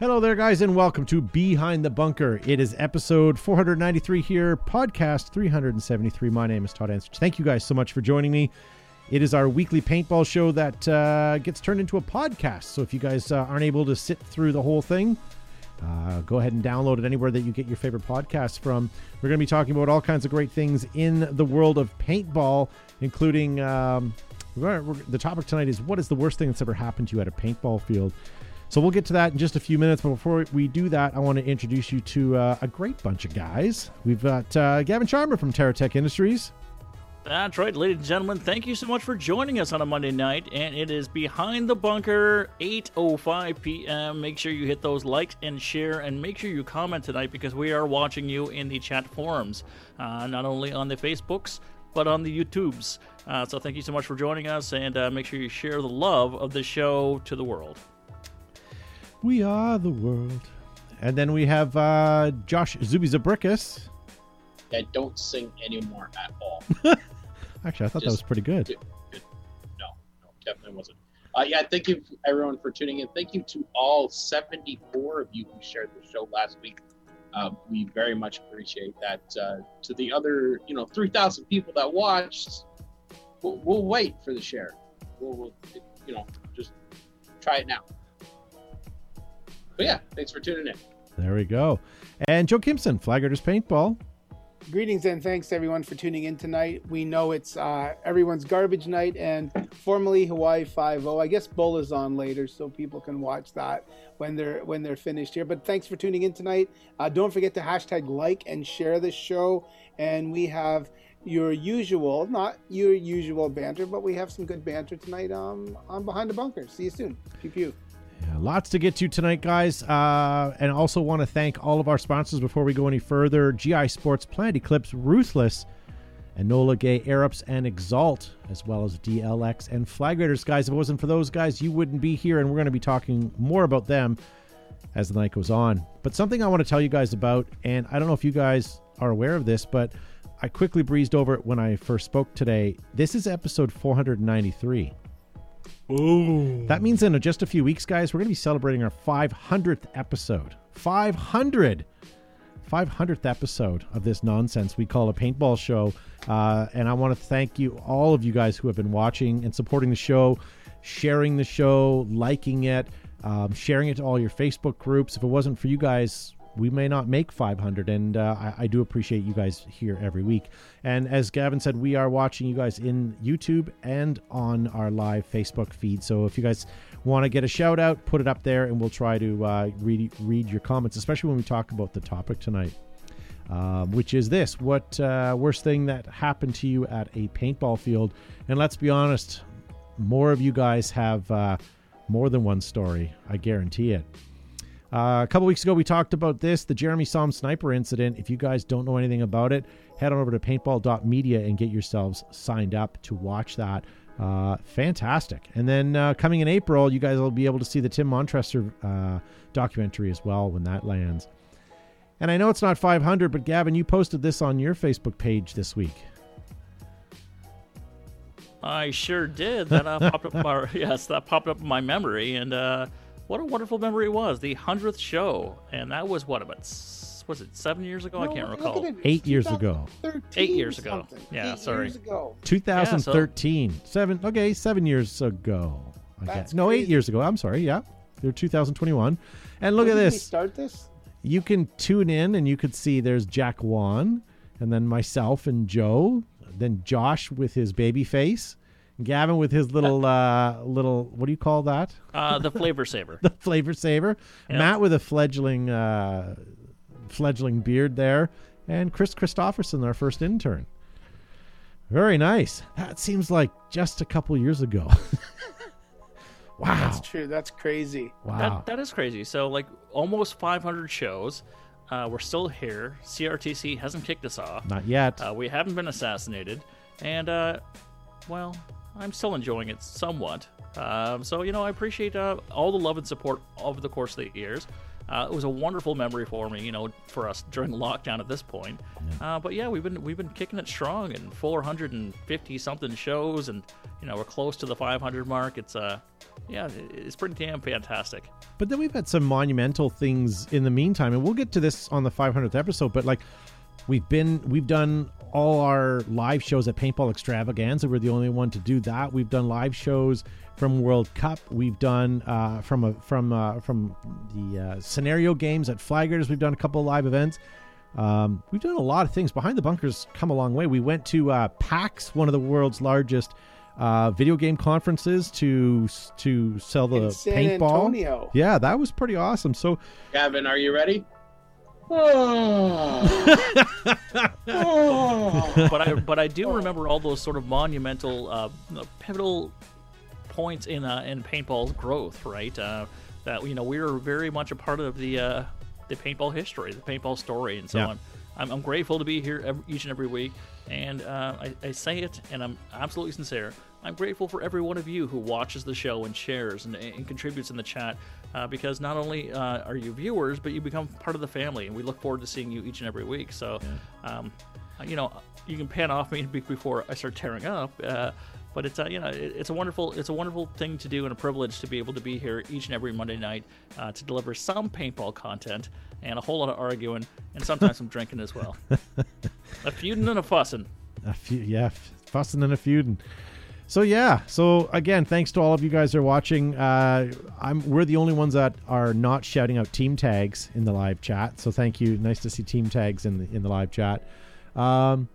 Hello there, guys, and welcome to Behind the Bunker. It is episode 493 here, podcast 373. My name is Todd Ansich. Thank you guys so much for joining me. It is our weekly paintball show that uh, gets turned into a podcast. So if you guys uh, aren't able to sit through the whole thing, uh, go ahead and download it anywhere that you get your favorite podcasts from. We're going to be talking about all kinds of great things in the world of paintball, including um, the topic tonight is what is the worst thing that's ever happened to you at a paintball field. So we'll get to that in just a few minutes. But before we do that, I want to introduce you to uh, a great bunch of guys. We've got uh, Gavin Charmer from TerraTech Industries. That's right, ladies and gentlemen. Thank you so much for joining us on a Monday night, and it is behind the bunker, 8:05 p.m. Make sure you hit those likes and share, and make sure you comment tonight because we are watching you in the chat forums, uh, not only on the Facebooks but on the YouTubes. Uh, so thank you so much for joining us, and uh, make sure you share the love of the show to the world. We are the world. And then we have uh, Josh Zuby Zubrickus. I don't sing anymore at all. Actually, I thought Just, that was pretty good. good, good. No, no, definitely wasn't. Uh, yeah, thank you everyone for tuning in. Thank you to all 74 of you who shared the show last week. Uh, we very much appreciate that. Uh, to the other, you know, 3,000 people that watched, we'll, we'll, wait for the share. We'll, we'll, you know, just try it now. But yeah, thanks for tuning in. There we go. And Joe Kimson, Flaggers Paintball. Greetings and thanks everyone for tuning in tonight. We know it's uh, everyone's garbage night and formerly Hawaii Five O. I guess Bull is on later, so people can watch that when they're when they're finished here. But thanks for tuning in tonight. Uh, don't forget to hashtag like and share this show. And we have your usual, not your usual banter, but we have some good banter tonight um, on Behind the Bunker. See you soon. Pew pew. Lots to get to tonight, guys. Uh, and also want to thank all of our sponsors before we go any further GI Sportz, Planet Eclipse, Ruthless, Enola Gaye, Aerops, and Exalt, as well as DLX and Flag Raiders. Guys, if it wasn't for those guys, you wouldn't be here, and we're going to be talking more about them as the night goes on. But something I want to tell you guys about, and I don't know if you guys are aware of this, but I quickly breezed over it when I first spoke today. This is episode 493. Ooh. That means in just a few weeks, guys, we're going to be celebrating our 500th episode. 500! 500th episode of this nonsense we call a paintball show. Uh, and I want to thank you, all of you guys who have been watching and supporting the show, sharing the show, liking it, um, sharing it to all your Facebook groups. If it wasn't for you guys, we may not make 500 and uh, I, I, do appreciate you guys here every week. And as gavin said we are watching you guys in youtube and on our live facebook feed. So if you guys want to get a shout out put it up there and we'll try to uh, read, read your comments especially when we talk about the topic tonight. Uh, which is this what uh, worst thing that happened to you at a paintball field? And let's be honest more of you guys have uh, more than one story i guarantee it uh, a couple weeks ago, we talked about this the Jeremy Somm sniper incident. If you guys don't know anything about it, head on over to paintball.media and get yourselves signed up to watch that. Uh, fantastic. And then uh, coming in April, you guys will be able to see the Tim Montressor uh, documentary as well when that lands. And I know it's not 500, but Gavin, you posted this on your Facebook page this week. I sure did. That uh, popped up. My, yes, that popped up in my memory, and uh, what a wonderful memory it was. The hundredth show, and that was what about was it seven years ago? No, I can't recall. Eight years ago. Eight years ago. Something. Yeah, Eight sorry. Years ago. 2013. Yeah, so... Seven. Okay, seven years ago. I That's guess. No, crazy. eight years ago. I'm sorry. Yeah, they're 2021. And look when at this. start this. You can tune in and you could see there's Jack Wan, and then myself and Joe, then Josh with his baby face Gavin with his little uh, little what do you call that? Uh, the flavor saver. the flavor saver. Yep. Matt with a fledgling uh, fledgling beard there, and Chris Christopherson, our first intern. Very nice. That seems like just a couple years ago. wow, that's true. That's crazy. Wow, that, that is crazy. So like almost 500 shows. Uh, we're still here. CRTC hasn't kicked us off. Not yet. Uh, we haven't been assassinated, and uh, well, I'm still enjoying it somewhat. Um, so, you know, I appreciate uh, all the love and support over the course of the years. Uh, it was a wonderful memory for me, you know, for us during lockdown at this point. Yeah. Uh, but yeah, we've been we've been kicking it strong in 450 something shows, and you know we're close to the 500 mark. It's uh, yeah, it's pretty damn fantastic. But then we've had some monumental things in the meantime, and we'll get to this on the 500th episode. But like, we've been we've done all our live shows at Paintball Extravaganza. We're the only one to do that. We've done live shows from World Cup. We've done uh, from a, from uh, from the uh, scenario games at Flaggers. We've done a couple of live events. Um, we've done a lot of things. Behind the bunkers, come a long way. We went to uh, PAX, one of the world's largest uh, video game conferences, to to sell the In San paintball. Antonio. Yeah, that was pretty awesome. So Gavin, are you ready? Oh. Oh. but I but I do remember all those sort of monumental, uh, pivotal points in uh, in paintball's growth, right? Uh, that you know we were very much a part of the uh, the paintball history, the paintball story, and so Yeah. on. I'm, I'm grateful to be here every, each and every week, and uh, I, I say it, and I'm absolutely sincere. I'm grateful for every one of you who watches the show and shares and, and contributes in the chat, uh, because not only uh, are you viewers, but you become part of the family, and we look forward to seeing you each and every week. So, um, you know, you can pan off me be- before I start tearing up. Uh, but it's a, you know it's a wonderful it's a wonderful thing to do and a privilege to be able to be here each and every Monday night uh, to deliver some paintball content and a whole lot of arguing and sometimes some drinking as well. a feuding and a fussing. a few, yeah, fussing and a feuding. So yeah, so again, thanks to all of you guys that are watching. Uh, I'm we're the only ones that are not shouting out team tags in the live chat. So thank you. Nice to see team tags in the in the live chat. Um,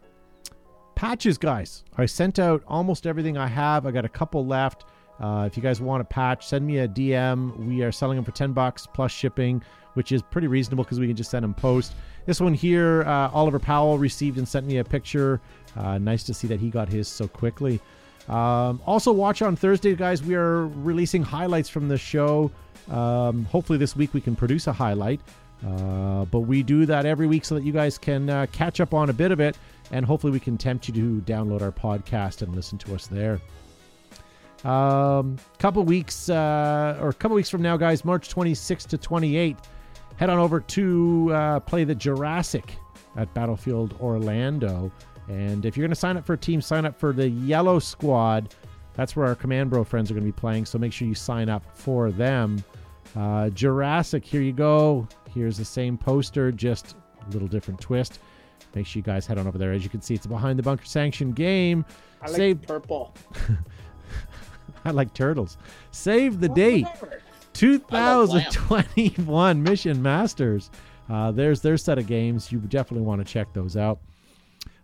patches, guys. I sent out almost everything I have. I got a couple left. Uh, if you guys want a patch, send me a DM. We are selling them for ten bucks plus shipping, which is pretty reasonable because we can just send them post. This one here, uh, Oliver Powell received and sent me a picture. Uh, nice to see that he got his so quickly. Um, also, watch on Thursday, guys. We are releasing highlights from the show. Um, hopefully, this week we can produce a highlight. Uh, but we do that every week so that you guys can uh, catch up on a bit of it, and hopefully, we can tempt you to download our podcast and listen to us there. Um, couple weeks uh, or a couple weeks from now, guys, March 26th to 28th, head on over to uh, play the Jurassic at Battlefield Orlando. And if you're going to sign up for a team, sign up for the Yellow Squad. That's where our Command Bro friends are going to be playing. So make sure you sign up for them. Uh, Jurassic, here you go. Here's the same poster, just a little different twist. Make sure you guys head on over there. As you can see, it's a behind the bunker sanction game. I like Save, purple. I like turtles. Save the date. Whatever. 2021 Mission Masters. Uh, there's their set of games. You definitely want to check those out.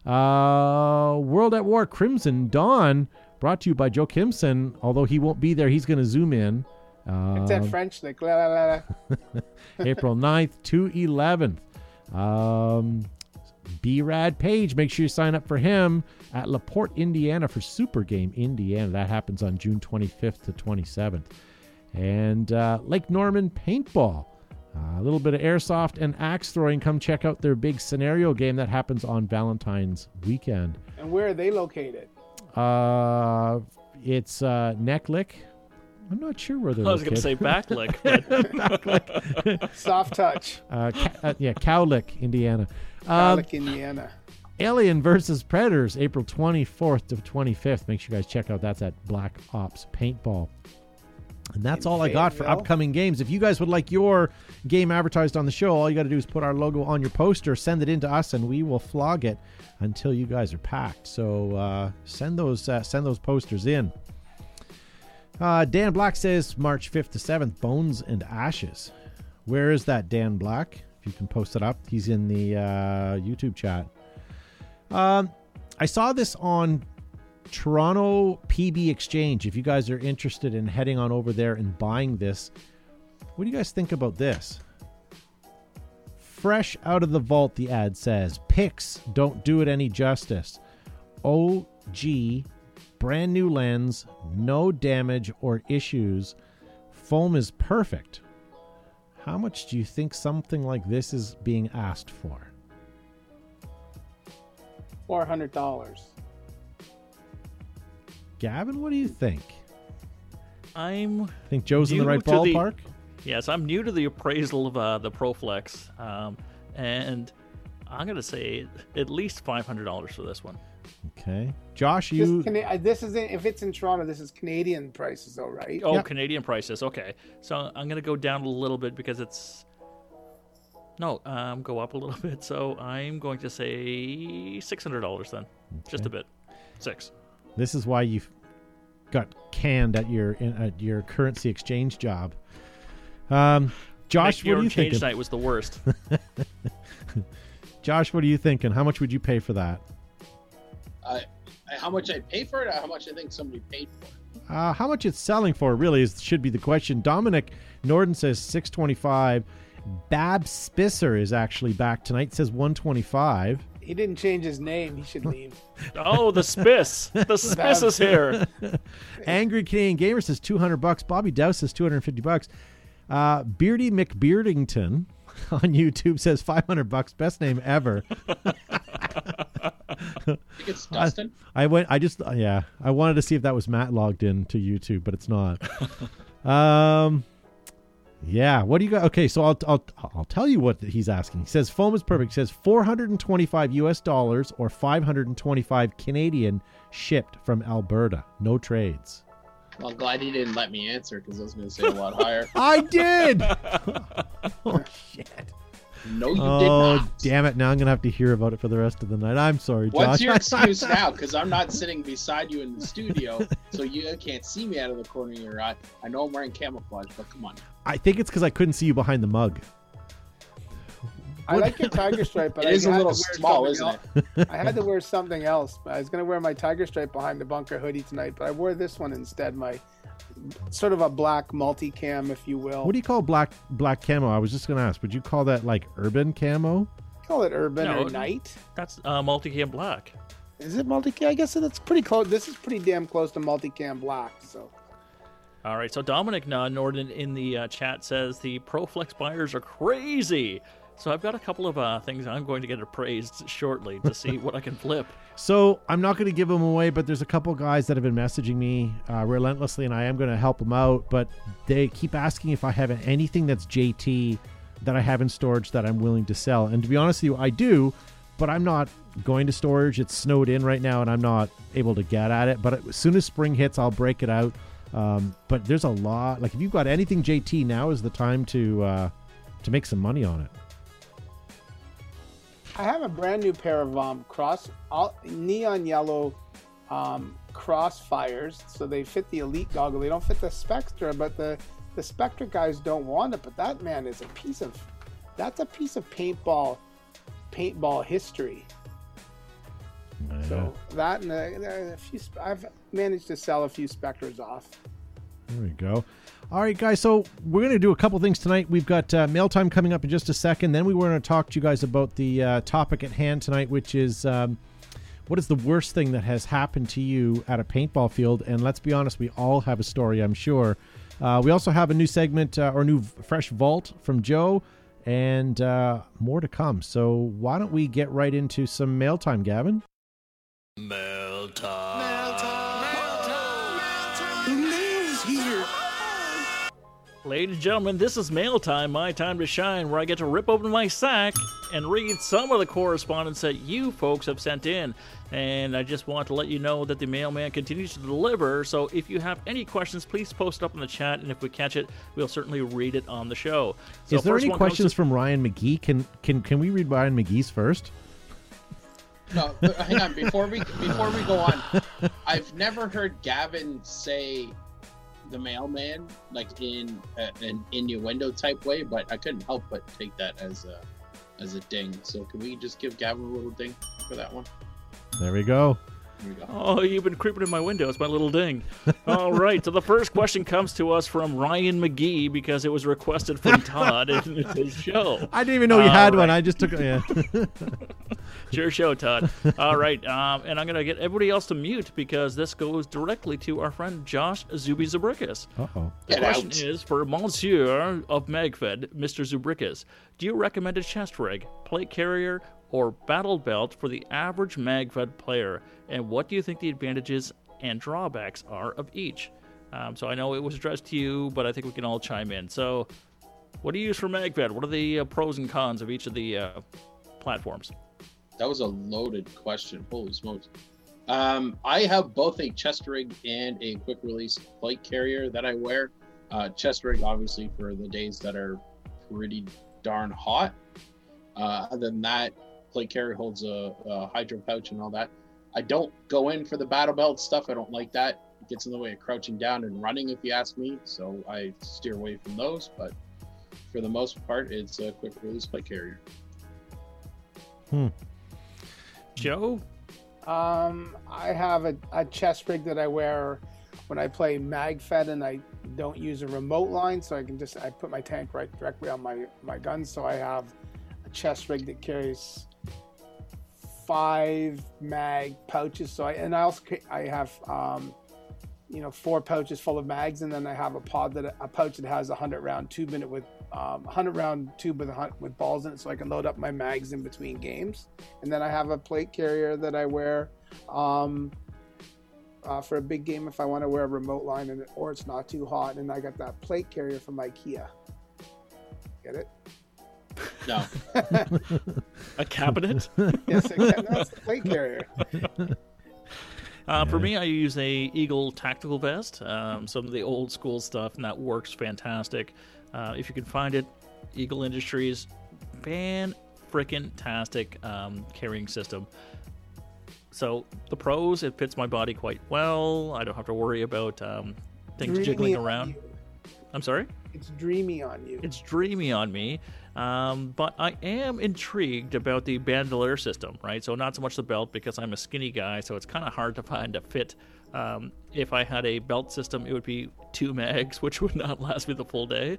Uh, World at War Crimson Dawn, brought to you by Joe Kimson. Although he won't be there, he's going to zoom in. It's that Um, French like la la. la. April 9th to 11th. Um, B-Rad Page, make sure you sign up for him at LaPorte, Indiana for Super Game Indiana. That happens on June 25th to 27th. And uh, Lake Norman Paintball. Uh, a little bit of airsoft and axe throwing. Come check out their big scenario game that happens on Valentine's weekend. And where are they located? Uh, it's uh, Necklick. I'm not sure where they're I was going to say backlick, but backlick. Soft touch. uh, Ca- uh, yeah, Cowlick, Indiana. Um, Alec, Indiana. Alien versus Predators, April 24th to 25th. Make sure you guys check out that's at Black Ops Paintball. And that's all I got for upcoming games. If you guys would like your game advertised on the show, all you got to do is put our logo on your poster, send it in to us, and we will flog it until you guys are packed. So uh, send those uh, send those posters in. Uh, Dan Black says March 5th to 7th, Bones and Ashes. Where is that, Dan Black? If you can post it up, he's in the uh, YouTube chat. Um, I saw this on Toronto PB Exchange. If you guys are interested in heading on over there and buying this, what do you guys think about this? Fresh out of the vault, the ad says. Picks don't do it any justice. OG, brand new lens, no damage or issues. Foam is perfect. How much do you think something like this is being asked for? Four hundred dollars. Gavin, what do you think? I'm I Think Joe's in the right to the- ballpark? Yes, I'm new to the appraisal of uh, the ProFlex, um, and I'm gonna say at least five hundred dollars for this one. Okay, Josh, This, you Cana- uh, this is in, if it's in Toronto, this is Canadian prices, though, right? Oh, Yep. Canadian prices. Okay, so I'm gonna go down a little bit because it's no, um, go up a little bit. So I'm going to say six hundred dollars then, just a bit, six. This is why you got canned at your in, at your currency exchange job. Um, Josh, Make your what are you change thinking? night was the worst. Josh, what are you thinking? How much would you pay for that? Uh, how much I pay for it? Or how much I think somebody paid for it? Uh, how much it's selling for really is should be the question. Dominic Norden says six twenty five. Bob Spisser is actually back tonight. Says one twenty five. He didn't change his name. He should leave. oh, the Spiss, the Spiss is here. Angry Canadian Gamer says 200 bucks. Bobby Dow says 250 bucks. Uh, Beardy McBeardington on YouTube says 500 bucks. Best name ever. I think it's Dustin. I went. I just yeah. I wanted to see if that was Matt logged in to YouTube, but it's not. um, yeah. What do you got? Okay, so I'll I'll I'll tell you what he's asking. He says foam is perfect. He says 425 U.S. dollars or 525 Canadian shipped from Alberta. No trades. well, I'm glad he didn't let me answer because I was going to say a lot higher. I did. oh shit. No, you did oh, not. Oh damn it! Now I'm gonna have to hear about it for the rest of the night. I'm sorry, Josh. What's your excuse now? Because I'm not sitting beside you in the studio, so you can't see me out of the corner of your eye. I know I'm wearing camouflage, but come on. I think it's because I couldn't see you behind the mug. I like your tiger stripe, but It I is a little small, isn't it? else. I had to wear something else. I was gonna wear my tiger stripe behind the bunker hoodie tonight, but I wore this one instead. My sort of a black multicam, if you will. What do you call black black camo? I was just gonna ask. Would you call that like urban camo? call it urban No, or night? That's uh, multicam black. Is it multicam? I guess that's pretty close. This is pretty damn close to multicam black. So All right, so Dominic Norden in the uh, chat says the ProFlex buyers are crazy. So I've got a couple of uh, things I'm going to get appraised shortly to see what I can flip. So I'm not going to give them away, but there's a couple guys that have been messaging me uh, relentlessly, and I am going to help them out. But they keep asking if I have anything that's JT that I have in storage that I'm willing to sell. And to be honest with you, I do, but I'm not going to storage. It's snowed in right now, and I'm not able to get at it. But as soon as spring hits, I'll break it out. Um, but there's a lot. Like if you've got anything JT, now is the time to uh, to make some money on it. I have a brand new pair of um, cross all, neon yellow um, crossfires, so they fit the elite goggle. They don't fit the Spectra, but the the Spectra guys don't want it. But that man is a piece of that's a piece of paintball paintball history. So that and a, a few, I've managed to sell a few Spectres off. There we go. All right, guys. So we're going to do a couple things tonight. We've got uh, mail time coming up in just a second. Then we were going to talk to you guys about the uh, topic at hand tonight, which is um, what is the worst thing that has happened to you at a paintball field? And let's be honest, we all have a story, I'm sure. Uh, we also have a new segment uh, or new fresh vault from Joe, and uh, more to come. So why don't we get right into some mail time, Gavin? Ladies and gentlemen, this is mail time, my time to shine, where I get to rip open my sack and read some of the correspondence that you folks have sent in. And I just want to let you know that the mailman continues to deliver. So if you have any questions, please post up in the chat, and if we catch it, we'll certainly read it on the show. So is there any questions to- from Ryan McGee? Can can can we read Ryan McGee's first? No, hang on. Before we before we go on, I've never heard Gavin say the mailman like in a, an innuendo type way, but I couldn't help but take that as a as a ding. So can we just give Gavin a little ding for that one? There we go. Here we go. Oh, you've been creeping in my window. It's my little ding. All right. So the first question comes to us from Ryan McGee because it was requested from Todd in his show. I didn't even know you All had one. I just took yeah. It's your show, Todd. All right. Um, and I'm going to get everybody else to mute because this goes directly to our friend Josh Zuby Zubrickus. Uh oh. The Get question out. is for Monsieur of Magfed, Mr. Zubrickus. Do you recommend a chest rig, plate carrier, or battle belt for the average Magfed player? And what do you think the advantages and drawbacks are of each? Um, so I know it was addressed to you, but I think we can all chime in. So, what do you use for Magfed? What are the uh, pros and cons of each of the uh, platforms? That was a loaded question. Holy smokes. Um, I have both a chest rig and a quick release plate carrier that I wear. Uh, chest rig, obviously, for the days that are pretty darn hot. Uh, other than that, plate carrier holds a, a hydro pouch and all that. I don't go in for the battle belt stuff. I don't like that. It gets in the way of crouching down and running, if you ask me. So I steer away from those. But for the most part, it's a quick release plate carrier. Hmm. Joe, Um, I have a, a chest rig that I wear when I play MagFed and I don't use a remote line, so I can just I put my tank right directly on my my gun. So I have a chest rig that carries five mag pouches. So I and I also I have um, you know four pouches full of mags, and then I have a pod that a pouch that has a hundred round tube in it with um, hundred round tube with with balls in it, so I can load up my mags in between games. And then I have a plate carrier that I wear um, uh, for a big game if I want to wear a remote line and or it's not too hot. And I got that plate carrier from IKEA. Get it? No, a cabinet. Yes, I can. That's the plate carrier. Uh, For me, I use a Eagle tactical vest, um, some of the old school stuff, and that works fantastic. Uh, if you can find it, Eagle Industries, fan frickin' tastic um, carrying system. So the pros, it fits my body quite well. I don't have to worry about um, things Dreamy jiggling around. I'm sorry. It's dreamy on you. It's dreamy on me, um, but I am intrigued about the bandolier system, right? So not so much the belt because I'm a skinny guy, so it's kind of hard to find a fit. Um, if I had a belt system, it would be two mags, which would not last me the full day.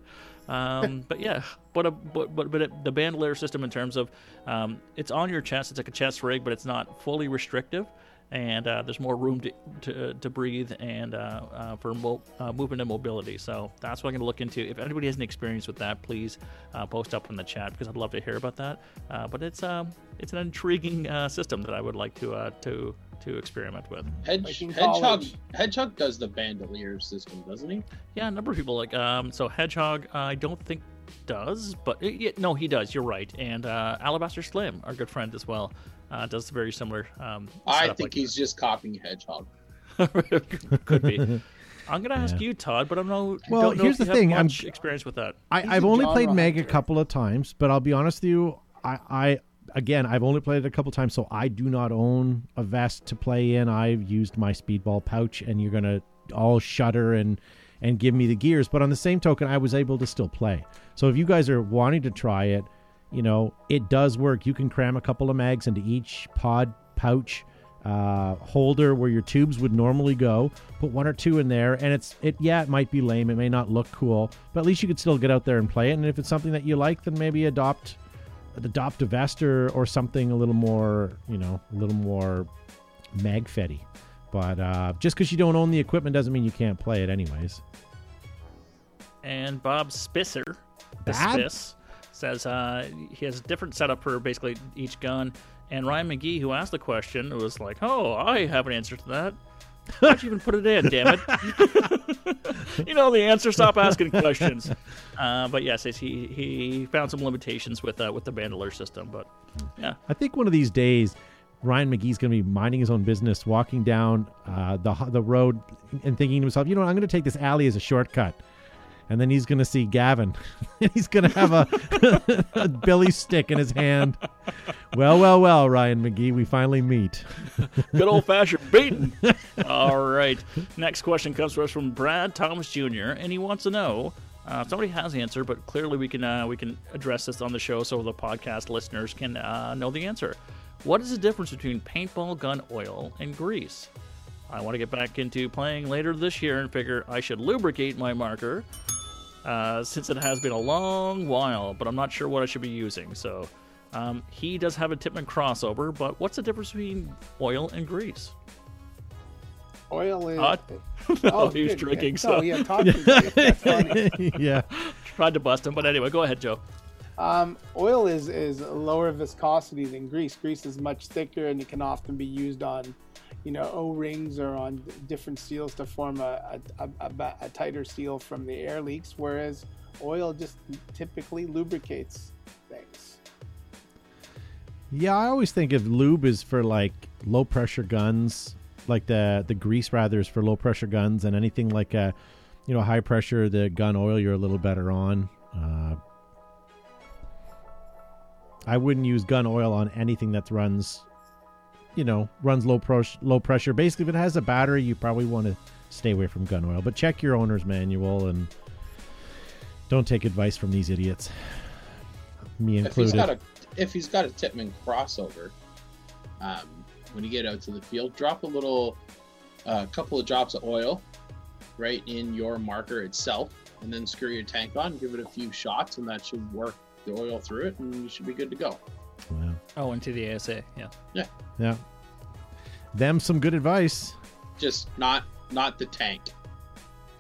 Um, but yeah, but a, but but, but it, the bandolier system in terms of um, it's on your chest, it's like a chest rig, but it's not fully restrictive and uh, there's more room to, to, to breathe and uh, uh, for mo- uh, movement and mobility. So that's what I'm going to look into. If anybody has an experience with that, please uh, post up in the chat because I'd love to hear about that. Uh, but it's um, it's an intriguing uh, system that I would like to uh, to to experiment with. Hedge, Like Hedgehog. Hedgehog does the bandolier system, doesn't he? Yeah, a number of people like um, so Hedgehog. I don't think does, but uh, yeah, no, he does. You're right. And uh, Alabaster Slim, our good friend as well, uh, does very similar. Um, I think like he's just copying Hedgehog. Could be. I'm gonna ask you, Todd, but I'm no. Well, don't know here's if the thing, I'm- Much experience with that. I, He's I've only played Meg a couple of times, but I'll be honest with you, I, I again I've only played it a couple of times, so I do not own a vest to play in. I've used my speedball pouch, and you're gonna all shudder and and give me the gears. But on the same token, I was able to still play. So if you guys are wanting to try it, you know it does work. You can cram a couple of mags into each pod pouch uh, holder where your tubes would normally go. Put one or two in there, and it's it. Yeah, it might be lame. It may not look cool, but at least you could still get out there and play it. And if it's something that you like, then maybe adopt adopt a vest or, or something a little more, you know, a little more magfetty. But uh, just because you don't own the equipment doesn't mean you can't play it, anyways. And Bob Spisser, Bob? Spiss, says uh, he has a different setup for basically each gun. And Ryan McGee, who asked the question, was like, "Oh, I have an answer to that. Why'd you even put it in? Damn it! you know the answer. Stop asking questions." Uh, but yes, he he found some limitations with uh, with the bandolier system. But yeah, I think one of these days, Ryan McGee's going to be minding his own business, walking down uh, the the road, and thinking to himself, "You know, I'm going to take this alley as a shortcut." And then he's going to see Gavin. he's going to have a, a billy stick in his hand. Well, well, well, Ryan McGee, we finally meet. Good old fashioned beating. All right. Next question comes to us from Brad Thomas Jr. and he wants to know. Uh, somebody has the answer, but clearly we can uh, we can address this on the show so the podcast listeners can uh, know the answer. What is the difference between paintball gun oil and grease? I want to get back into playing later this year and figure I should lubricate my marker uh, since it has been a long while, but I'm not sure what I should be using. So um, he does have a Tippmann crossover, but what's the difference between oil and grease? Oil is. Todd? Oh, he was drinking, Yeah. so- Oh, yeah, Todd can drink. Yeah. Tried to bust him, but anyway, go ahead, Joe. Um, oil is is lower viscosity than grease. Grease is much thicker, and it can often be used on, you know, O rings or on different seals to form a a, a, a a tighter seal from the air leaks. Whereas oil just typically lubricates things. Yeah, I always think of lube is for like low pressure guns like the the grease rather is for low pressure guns, and anything like a you know high pressure the gun oil you're a little better on. Uh, I wouldn't use gun oil on anything that runs, you know, runs low pro- low pressure. Basically, if it has a battery, you probably want to stay away from gun oil. But check your owner's manual and don't take advice from these idiots. Me If he's included. got a if he's got a Tippmann crossover, um, when you get out to the field, drop a little, a couple of drops of oil, right in your marker itself, and then screw your tank on. Give it a few shots, and that should work the oil through it, and you should be good to go. Yeah. Oh, into the ASA. Yeah. yeah. Yeah. Them some good advice. Just not not the tank.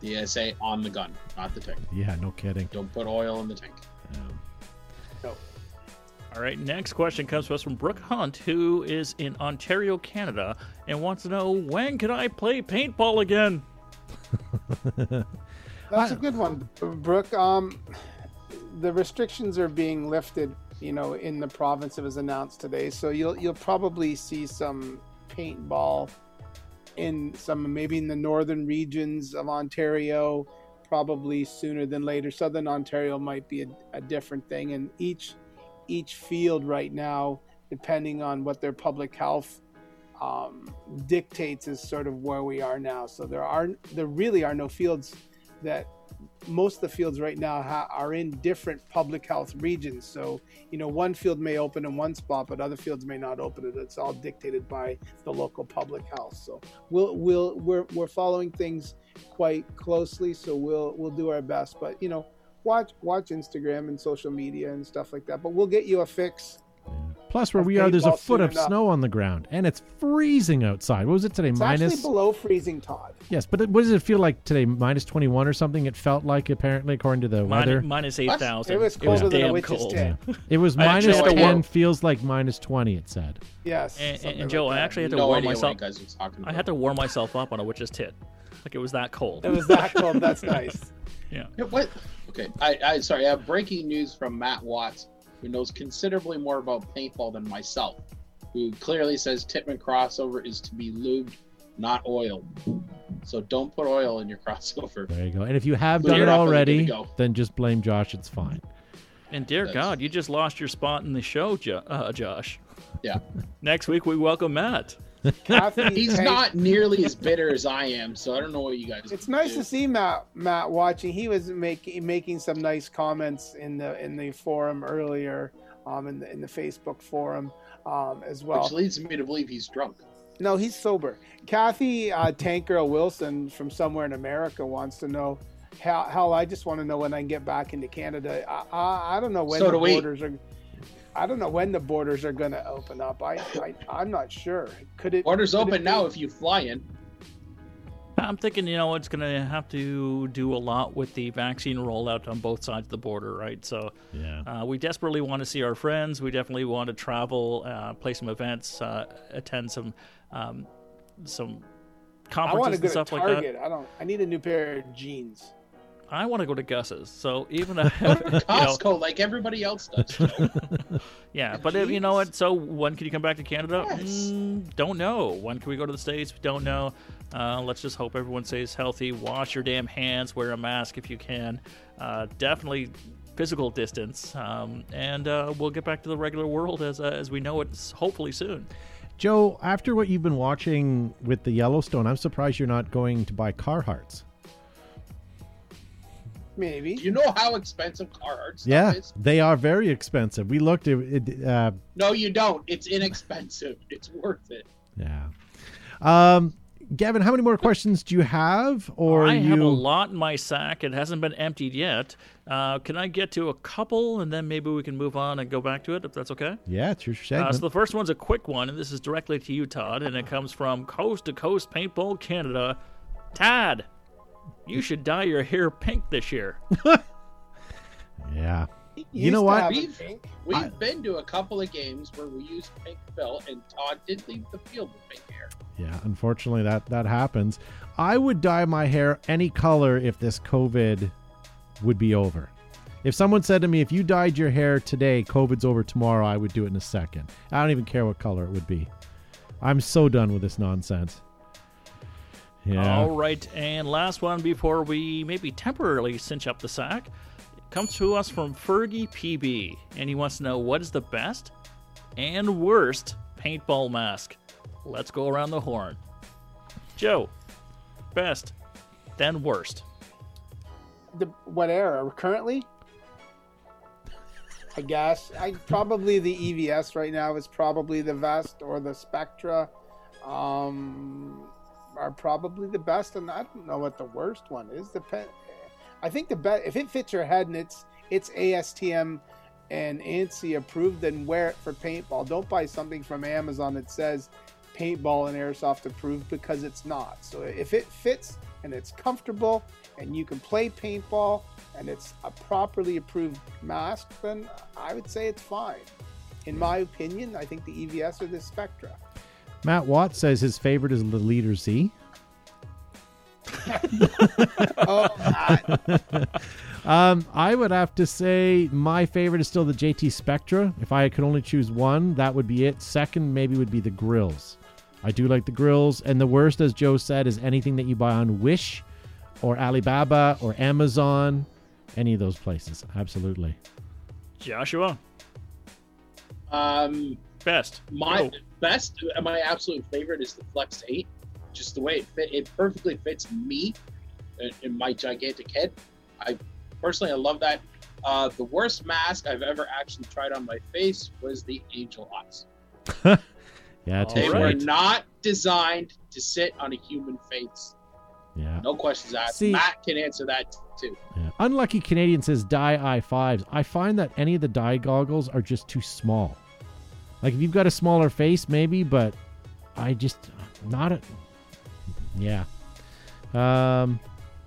The SA on the gun, not the tank. Yeah, no kidding. Don't put oil in the tank. Um, All right, next question comes to us from Brooke Hunt, who is in Ontario, Canada, and wants to know when can I play paintball again? That's a good one, Brooke. Um, the restrictions are being lifted, you know, in the province. It was announced today, so you'll you'll probably see some paintball in some maybe in the northern regions of Ontario, probably sooner than later. Southern Ontario might be a, a different thing, and each each field right now, depending on what their public health um, dictates, is sort of where we are now. So there are there really are no fields that most of the fields right now ha- are in different public health regions. So, you know, one field may open in one spot, but other fields may not open it. It's all dictated by the local public health. So, we'll we'll we're we're following things quite closely. So we'll we'll do our best. But you know, watch watch Instagram and social media and stuff like that. But we'll get you a fix. Plus, where we are, there's a foot of enough. snow on the ground, and it's freezing outside. What was it today? It's Minus. actually below freezing, Todd. yes, but it, what does it feel like today? Minus 21 or something? It felt like, apparently, according to the weather. Minus, minus 8,000. It was colder than a damn witch's cold. tit. It was minus had 10, feels like minus 20, it said. Yes. And, and, Joe, like I actually had to no warm idea myself. what guys are talking about. I had to warm myself up on a witch's tit. Like it was that cold. It was that cold. That's nice. Yeah. Yeah, What? Okay, I, I sorry. I have breaking news from Matt Watts, who knows considerably more about paintball than myself. Who clearly says Tippmann crossover is to be lubed, not oiled. So don't put oil in your crossover. There you go. And if you have Clear done it it up and good already, then just blame Josh. It's fine. And dear That's- God, you just lost your spot in the show, jo- uh, Josh. Yeah. Next week we welcome Matt. Kathy, He's hey, not nearly as bitter as I am, so I don't know what you guys. It's nice do. to see Matt Matt watching. He was making making some nice comments in the in the forum earlier, um, in the in the Facebook forum, um, as well. Which leads me to believe he's drunk. No, he's sober. Kathy uh, Tank Girl Wilson from somewhere in America wants to know. Hell, hell, I just want to know when I can get back into Canada. I, I, I don't know when So the do we. borders are. I don't know when the borders are going to open up. I, I I'm not sure. Could it? Borders could it open be- now if you fly in. I'm thinking, you know, it's going to have to do a lot with the vaccine rollout on both sides of the border, right? So Yeah. uh, we desperately want to see our friends. We definitely want to travel, uh, play some events, uh, attend some um, some I want conferences to go and to stuff like that. I don't. I need a new pair of jeans. I want to go to Gus's. So even if, you know, Costco, like everybody else does. yeah, but if, you know what? So when can you come back to Canada? Yes. Mm, don't know. When can we go to the states? Don't know. Uh, let's just hope everyone stays healthy. Wash your damn hands. Wear a mask if you can. Uh, definitely physical distance. Um, and uh, we'll get back to the regular world as uh, as we know it. Hopefully soon. Joe, after what you've been watching with the Yellowstone, I'm surprised you're not going to buy Carhartts. Maybe. Do you know how expensive Carhartt stuff Yeah, is? they are very expensive. We looked at it. Uh, No, you don't. It's inexpensive. It's worth it. yeah. Um, Gavin, how many more questions do you have? Or I you? have a lot in my sack. It hasn't been emptied yet. Uh, can I get to a couple and then maybe we can move on and go back to it if that's okay? Yeah, it's your Uh, so the first one's a quick one, and this is directly to you, Todd, and it comes from Coast to Coast Paintball Canada. Todd, you should dye your hair pink this year. yeah. You know what? We've- pink. We've I- been to a couple of games where we used pink fill, and Todd did leave the field with pink hair. Yeah, unfortunately that that happens. I would dye my hair any color if this COVID would be over. If someone said to me, "If you dyed your hair today, COVID's over tomorrow," I would do it in a second. I don't even care what color it would be. I'm so done with this nonsense. Yeah. All right, and last one before we maybe temporarily cinch up the sack comes to us from Fergie PB, and he wants to know what is the best and worst paintball mask. Let's go around the horn. Joe, best, then worst. The, what era? Currently? I guess. I probably the EVS right now is probably the best, or the Spectra um, are probably the best, and I don't know what the worst one is. The pen, I think the best if it fits your head and it's it's ASTM and ANSI approved, then wear it for paintball. Don't buy something from Amazon that says paintball and airsoft approved because it's not. So if it fits and it's comfortable and you can play paintball and it's a properly approved mask, then I would say it's fine. In my opinion, I think the EVS or the Spectra. Matt Watt says his favorite is the Leader Z. Oh, Matt. Um, I would have to say my favorite is still the JT Spectra. If I could only choose one, that would be it. Second, maybe would be the grills. I do like the grills, and the worst, as Joe said, is anything that you buy on Wish, or Alibaba, or Amazon, any of those places. Absolutely. Joshua, Um, best. my Go. best, my absolute favorite is the Flex 8. Just the way it fit, it perfectly fits me in, in my gigantic head. I personally, I love that. Uh, the worst mask I've ever actually tried on my face was the Angel Eyes. Yeah, They touche. were not designed to sit on a human face. Yeah. No questions asked. See- Matt can answer that too. yeah. Unlucky Canadian says Dye i5s. I find that any of the dye goggles are just too small. Like if you've got a smaller face, maybe, but I just not a. Yeah. Um.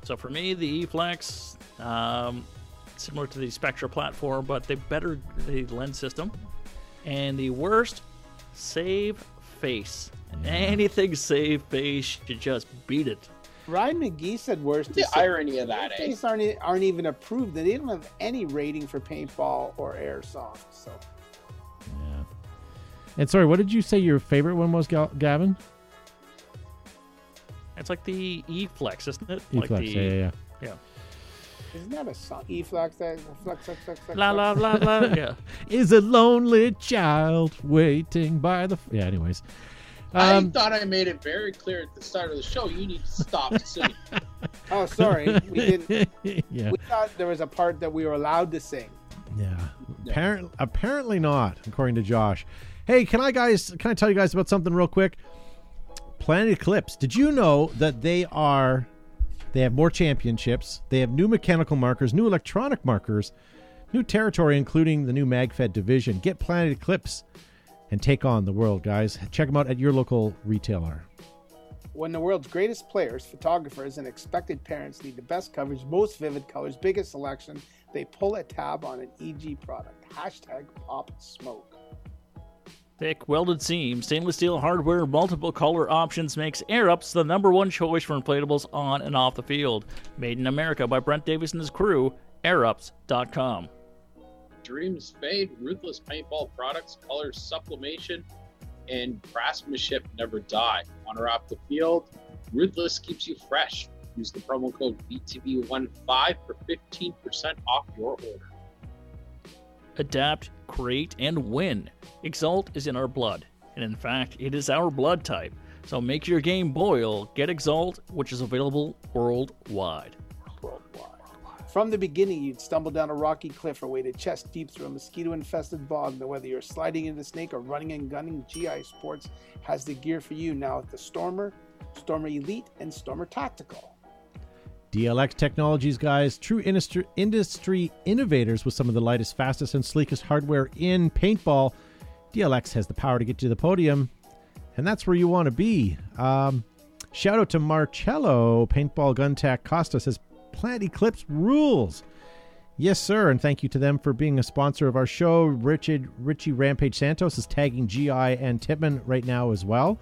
So for me, the E-Flex, um, similar to the Spectra platform, but they better the lens system. And the worst, Save Phace. Anything Save Phace, you just beat it. Ryan McGee said worst. The is- irony of that, eh? Aren't aren't even approved. They don't have any rating for paintball or airsoft. So Yeah. And sorry, what did you say your favorite one was, Gal- Gavin? It's like the E-Flex, isn't it? Like E-Flex. the, yeah, yeah, yeah. isn't that a song? E flex that flex flex flex flex. La la flex? la la. Yeah. Is a lonely child waiting by the. F- yeah. Anyways. I Um, thought I made it very clear at the start of the show. You need to stop singing. Oh, sorry, we didn't. yeah. We thought there was a part that we were allowed to sing. Yeah. Apparently, apparently not, according to Josh. Hey, can I guys? Can I tell you guys about something real quick? Planet Eclipse. Did you know that they are? They have more championships. They have new mechanical markers, new electronic markers, new territory, including the new MagFed division. Get Planet Eclipse and take on the world, guys. Check them out at your local retailer. When the world's greatest players, photographers, and expected parents need the best coverage, most vivid colors, biggest selection, they pull a tab on an EG product. Hashtag Pop Smoke. Thick welded seam, stainless steel hardware, multiple color options makes Air Ups the number one choice for inflatables on and off the field. Made in America by Brent Davis and his crew, airups.com. Dreams fade, ruthless paintball products, color sublimation, and craftsmanship never die. On or off the field, Ruthless keeps you fresh. Use the promo code BTB15 for 15% off your order. Adapt, create, and win. Exalt is in our blood, and in fact, it is our blood type. So make your game boil. Get Exalt, which is available worldwide. From the beginning, you'd stumble down a rocky cliff or waded chest deep through a mosquito infested bog. But whether you're sliding into the snake or running and gunning, GI Sportz has the gear for you now at the Stormer, Stormer Elite, and Stormer Tactical. DLX Technologies, guys, true industry, industry innovators with some of the lightest, fastest, and sleekest hardware in paintball. DLX has the power to get you to the podium, and that's where you want to be. Um, shout out to Marcello, Paintball Gun Tac Costa says, Planet Eclipse rules. Yes, sir, and thank you to them for being a sponsor of our show. Richard Richie Rampage Santos is tagging GI and Tippmann right now as well.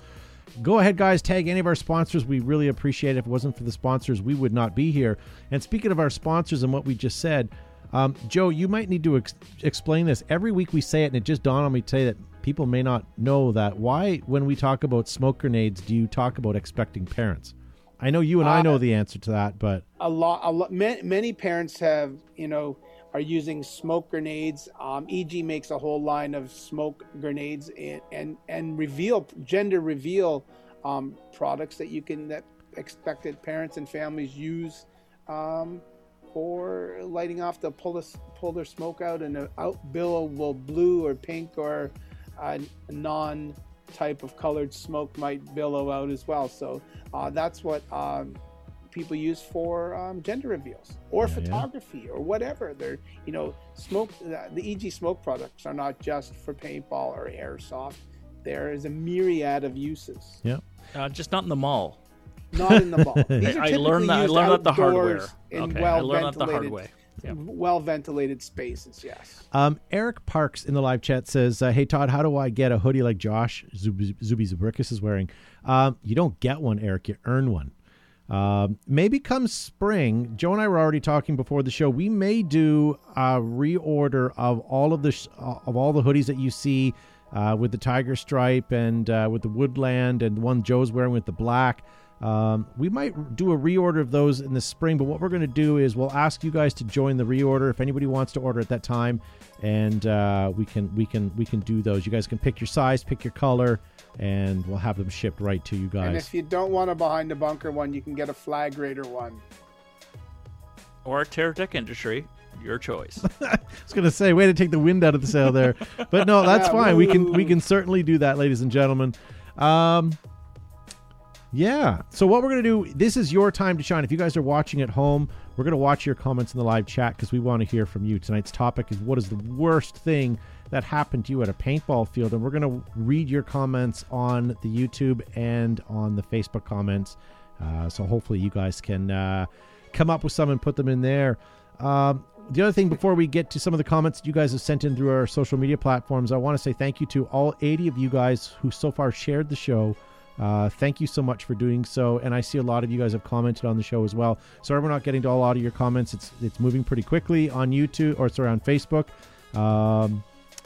Go ahead, guys. Tag any of our sponsors. We really appreciate it. If it wasn't for the sponsors, we would not be here. And speaking of our sponsors and what we just said, um, Joe, you might need to ex- explain this. Every week we say it, and it just dawned on me today that people may not know that. Why, when we talk about smoke grenades, do you talk about expecting parents? I know you and I Uh, know the answer to that, but a lot, a lot many, many parents have you know are using smoke grenades. Um, eg makes a whole line of smoke grenades and and, and reveal gender reveal um, products that you can that expected parents and families use um, for lighting off to pull the, pull their smoke out and a out billowable blue or pink or a non type of colored smoke might billow out as well. So uh, that's what um, people use for um, gender reveals or Yeah, yeah. photography or whatever. They're you know smoke the, the EG smoke products are not just for paintball or airsoft. There is a myriad of uses. Uh, just not in the mall. Not in the mall. These are I typically learned that. I used learned that the hard way. outdoors In Okay, I well learned that the hard ventilated, way. Yeah. well ventilated spaces. Yes. Um, Eric Parks in the live chat says, uh, "Hey Todd, how do I get a hoodie like Josh Zub- Zuby Zubrickus is wearing? Um, you don't get one, Eric. You earn one. Um, maybe come spring. Joe and I were already talking before the show. We may do a reorder of all of the sh- uh, of all the hoodies that you see uh, with the tiger stripe and uh, with the woodland and the one Joe's wearing with the black." Um, we might do a reorder of those in the spring, but what we're going to do is we'll ask you guys to join the reorder if anybody wants to order at that time, and uh, we can we can we can do those. You guys can pick your size, pick your color, and we'll have them shipped right to you guys. And if you don't want a behind the bunker one, you can get a flag raider one. Or Terra Tech Industry, your choice. I was going to say, way to take the wind out of the sail there, but no, that's Yeah, fine. We can we can certainly do that, ladies and gentlemen. Um, yeah. So what we're going to do, this is your time to shine. If you guys are watching at home, we're going to watch your comments in the live chat because we want to hear from you. Tonight's topic is what is the worst thing that happened to you at a paintball field, and we're going to read your comments on the YouTube and on the Facebook comments. Uh, so hopefully you guys can uh, come up with some and put them in there. Um, the other thing before we get to some of the comments you guys have sent in through our social media platforms, I want to say thank you to all 80 of you guys who so far shared the show. Uh, thank you so much for doing so, and I see a lot of you guys have commented on the show as well. Sorry we're not getting to a lot of your comments. It's it's moving pretty quickly on YouTube or sorry on Facebook. Um,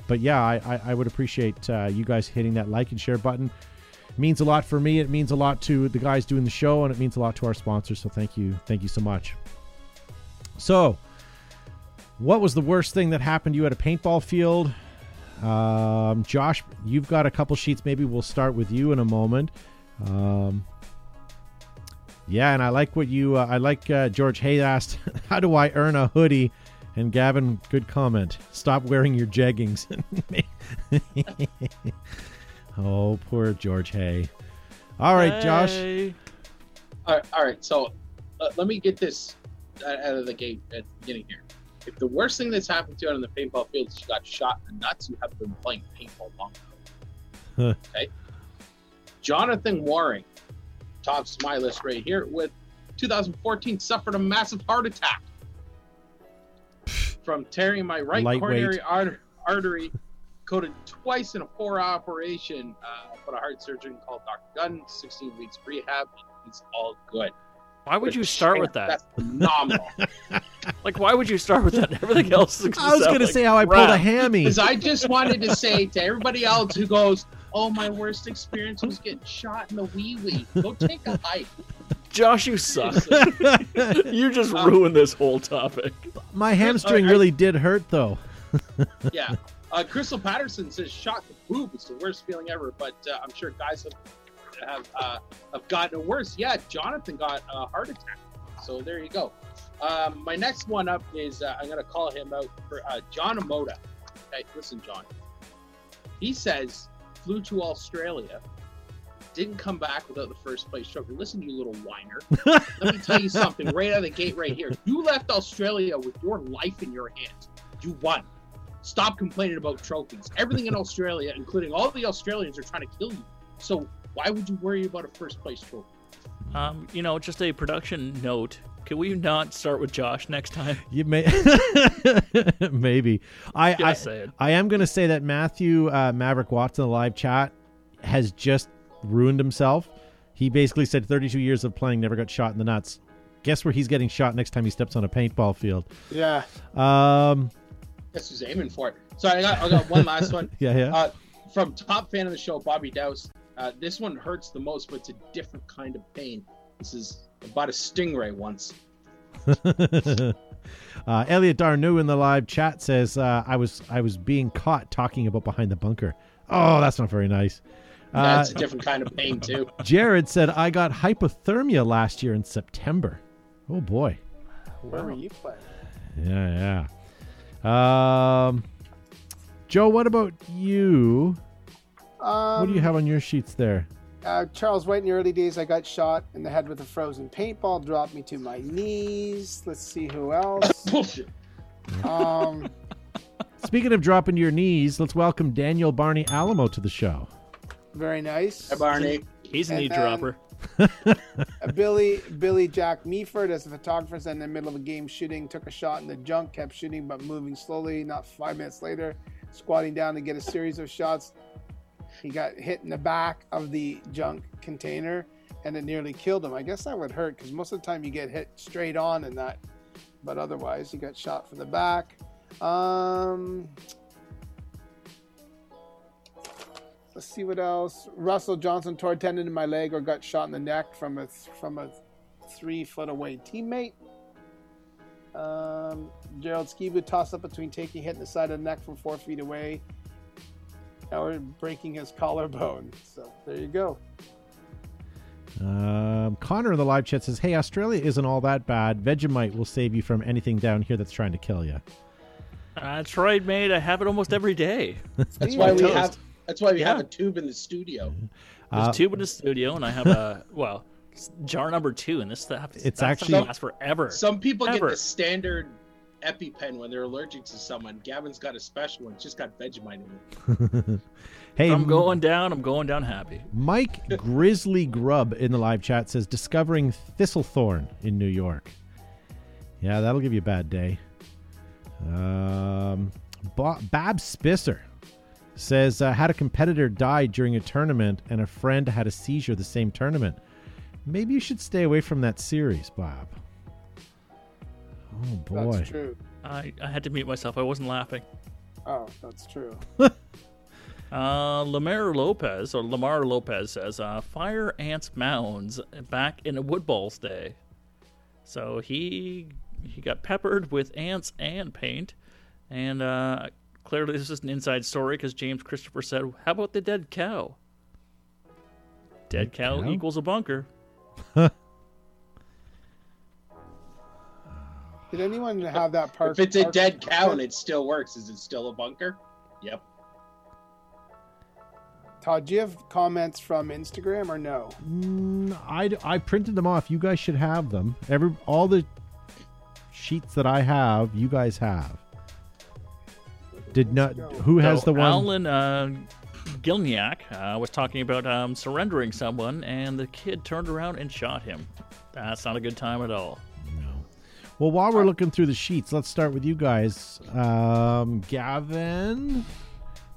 but yeah, I, I, I would appreciate uh, you guys hitting that like and share button. It means a lot for me. It means a lot to the guys doing the show, and it means a lot to our sponsors. So thank you, thank you so much. So, what was the worst thing that happened to you at a paintball field? Um, Josh, you've got a couple sheets. Maybe we'll start with you in a moment. Um, yeah, and I like what you. Uh, I like uh, George Hay asked, "How do I earn a hoodie?" And Gavin, good comment. Stop wearing your jeggings. oh, poor George Hay. All right, Josh. All right, all right. So uh, let me get this out out of the gate at the beginning here. If the worst thing that's happened to you on the paintball field is you got shot in the nuts, you have been playing paintball long ago. okay. Jonathan Waring tops my list right here with 2014 suffered a massive heart attack from tearing my right coronary arter- artery coded twice in a four operation uh, but a heart surgeon called Dr. Gunn, 16 weeks rehab. It's all good. Why would you start with that? That's phenomenal. Like, why would you start with that? Everything else. is I was sound going to like say how I pulled a hammy. Because I just wanted to say to everybody else who goes, "Oh, my worst experience was getting shot in the wee wee." Go take a hike. Josh, you suck. you just Um, ruined this whole topic. My hamstring I- I- really did hurt, though. Yeah. Uh, Crystal Patterson says, "Shot in the boob. It's the worst feeling ever." But uh, I'm sure guys have have uh, have gotten worse. Yeah, Jonathan got a heart attack. So there you go. Um, my next one up is uh, I'm going to call him out for uh, John Amoda. Okay, listen, John. He says flew to Australia, didn't come back without the first place trophy. Listen, you little whiner. Let me tell you something right out of the gate, right here. You left Australia with your life in your hands. You won. Stop complaining about trophies. Everything in Australia, including all the Australians, are trying to kill you. So why would you worry about a first place trophy? Um, you know, just a production note. Can we not start with Josh next time? You may, maybe. I, Just I, saying. I am going to say that Matthew uh, Maverick Watson, the live chat, has just ruined himself. He basically said 32 years of playing, never got shot in the nuts. Guess where he's getting shot next time he steps on a paintball field? Yeah. Um, Guess who's aiming for it? Sorry, I got, I got one last one. yeah, yeah. Uh, from top fan of the show, Bobby Douse. Uh, this one hurts the most, but it's a different kind of pain. This is about a Stingray once. uh, Elliot Darnu in the live chat says uh, I was I was being caught talking about behind the bunker. Oh, that's not very nice. Uh, That's a different kind of pain too. Jared said I got hypothermia last year in September. Oh boy. Where were you playing? Yeah, yeah. Um, Joe, what about you? Um, what do you have on your sheets there? Uh, Charles White in the early days, I got shot in the head with a frozen paintball, dropped me to my knees. Let's see who else. Bullshit. um, Speaking of dropping to your knees, let's welcome Daniel Barney Alamo to the show. very nice. Hi, Barney. He's a And knee dropper. Billy Billy Jack Meaford as a photographer said in the middle of a game shooting, took a shot in the junk, kept shooting but moving slowly. Not five minutes later, squatting down to get a series of shots. He got hit in the back of the junk container and it nearly killed him. I guess that would hurt because most of the time you get hit straight on and that, but otherwise he got shot from the back. Um, let's see what else. Russell Johnson tore a tendon in my leg or got shot in the neck from a from a three foot away teammate. Um, Gerald Skibu tossed up between taking hit in the side of the neck from four feet away or breaking his collarbone. So there you go. Um, Connor in the live chat says, "Hey, Australia isn't all that bad. Vegemite will save you from anything down here that's trying to kill you." That's right, mate. I have it almost every day. That's why we Toast. have. That's why we have a tube in the studio. There's Uh, two in the studio, and I have a well jar number two, and this stuff. It's that stuff actually- lasts forever. Some people Ever. get the standard EpiPen when they're allergic to someone. Gavin's got a special one. It's just got Vegemite in it. hey, I'm going down. I'm going down happy. Mike Grizzly Grub in the live chat says, "Discovering Thistlethorn in New York." Yeah, that'll give you a bad day. Um, Ba- Bob Spisser says, uh, "Had a competitor die during a tournament, and a friend had a seizure the same tournament. Maybe you should stay away from that series, Bob." Oh boy. That's true. I, I had to mute myself. I wasn't laughing. Oh, that's true. Uh, Lamar Lopez or Lamar Lopez says, uh, "Fire ants mounds back in a Woodballs day." So he he got peppered with ants and paint, and uh, clearly this is an inside story because James Christopher said, "How about the dead cow?" Dead cow, cow? equals a bunker. Did anyone have that part? If it's a part- dead cow and it still works, is it still a bunker? Yep. Todd, do you have comments from Instagram or no? Mm, I, I printed them off. You guys should have them. Every all the sheets that I have, you guys have. Did not. Who has So the one? Alan uh, Gilniak uh, was talking about um, surrendering someone, and the kid turned around and shot him. That's not a good time at all. Well, while we're looking through the sheets, let's start with you guys. Um, Gavin,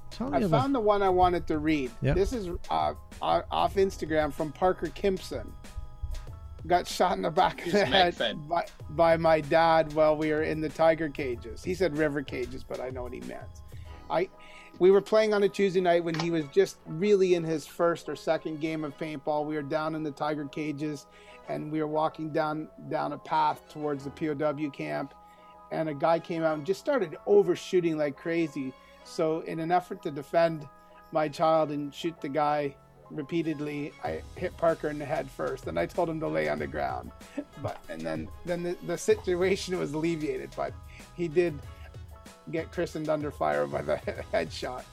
tell me I about. found the one I wanted to read. Yep. This is uh, off Instagram from Parker Kimpson. Got shot in the back of the head by, by my dad while we were in the tiger cages. He said river cages, but I know what he meant. I we were playing on a Tuesday night when he was just really in his first or second game of paintball. We were down in the tiger cages, and we were walking down down a path towards the POW camp, and a guy came out and just started overshooting like crazy. So, in an effort to defend my child and shoot the guy repeatedly, I hit Parker in the head first, and I told him to lay on the ground. But and then then the, the situation was alleviated, but he did get christened under fire by the headshot.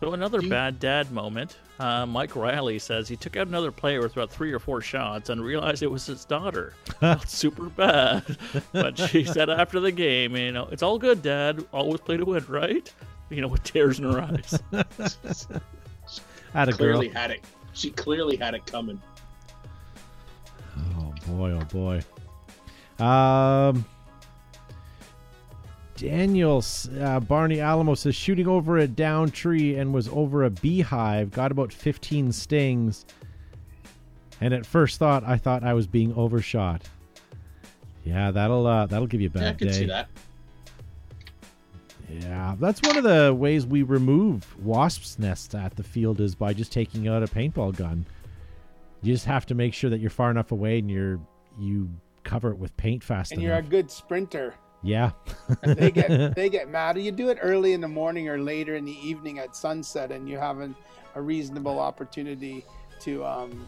So another you- bad dad moment. Uh, Mike Riley says he took out another player with about three or four shots and realized it was his daughter. Felt super bad, but she said after the game, you know, it's all good, Dad. Always play to win, right? You know, with tears in her eyes. Had a girl. Clearly had it. She clearly had it coming. Oh boy! Oh boy! Um, Daniel uh, Barney Alamo says shooting over a down tree and was over a beehive. Got about fifteen stings, and at first thought I thought I was being overshot. Yeah, that'll uh, that'll give you a bad Yeah, I can day. see that. Yeah, that's one of the ways we remove wasps' nests at the field is by just taking out a paintball gun. You just have to make sure that you're far enough away and you're you cover it with paint fast enough. and you're a good sprinter. Yeah. They get they get mad. You do it early in the morning or later in the evening at sunset, and you have an, a reasonable opportunity to um,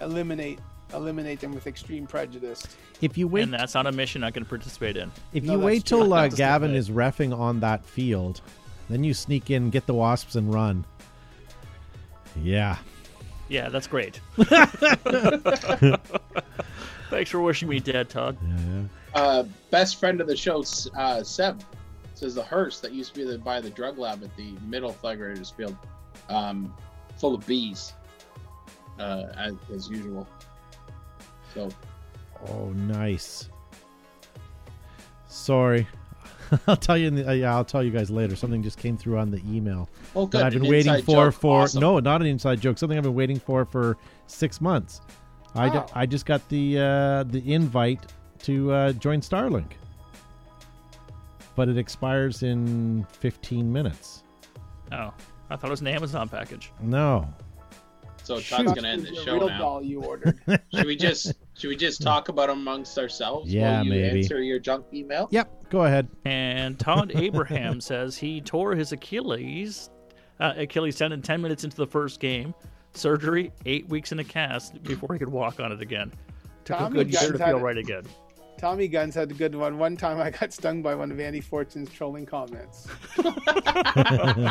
eliminate eliminate them with extreme prejudice. if you wait and that's not a mission I can participate in. if No, you wait true. till uh, Gavin is refing on that field, then you sneak in, get the wasps and run. Yeah. Yeah, that's great. Thanks for wishing me dead, Todd. Yeah. Uh, best friend of the show, uh, Seb, says the hearse that used to be the, by the drug lab at the middle Flag Raiders field, um, full of bees, uh, as, as usual. So Oh, nice. Sorry. I'll tell you. In the, uh, yeah, I'll tell you guys later. Something just came through on the email Oh, that I've been An waiting for joke. for Awesome. no, not an inside joke. Something I've been waiting for for six months. I, d- Oh. I just got the uh, the invite to uh, join Starlink, but it expires in 15 minutes. Oh, I thought it was an Amazon package. No, So Todd's Shoot. gonna end the show now. doll you ordered. Should we just should we just talk about amongst ourselves Yeah, while you maybe. answer your junk email? Yep, go ahead. And Todd Abraham says he tore his Achilles uh, Achilles tendon 10 minutes into the first game. Surgery, eight weeks in a cast before he could walk on it again. Took Tommy a good year to feel right again. Tommy Guns had a good one. One time I got stung by one of Andy Fortune's trolling comments.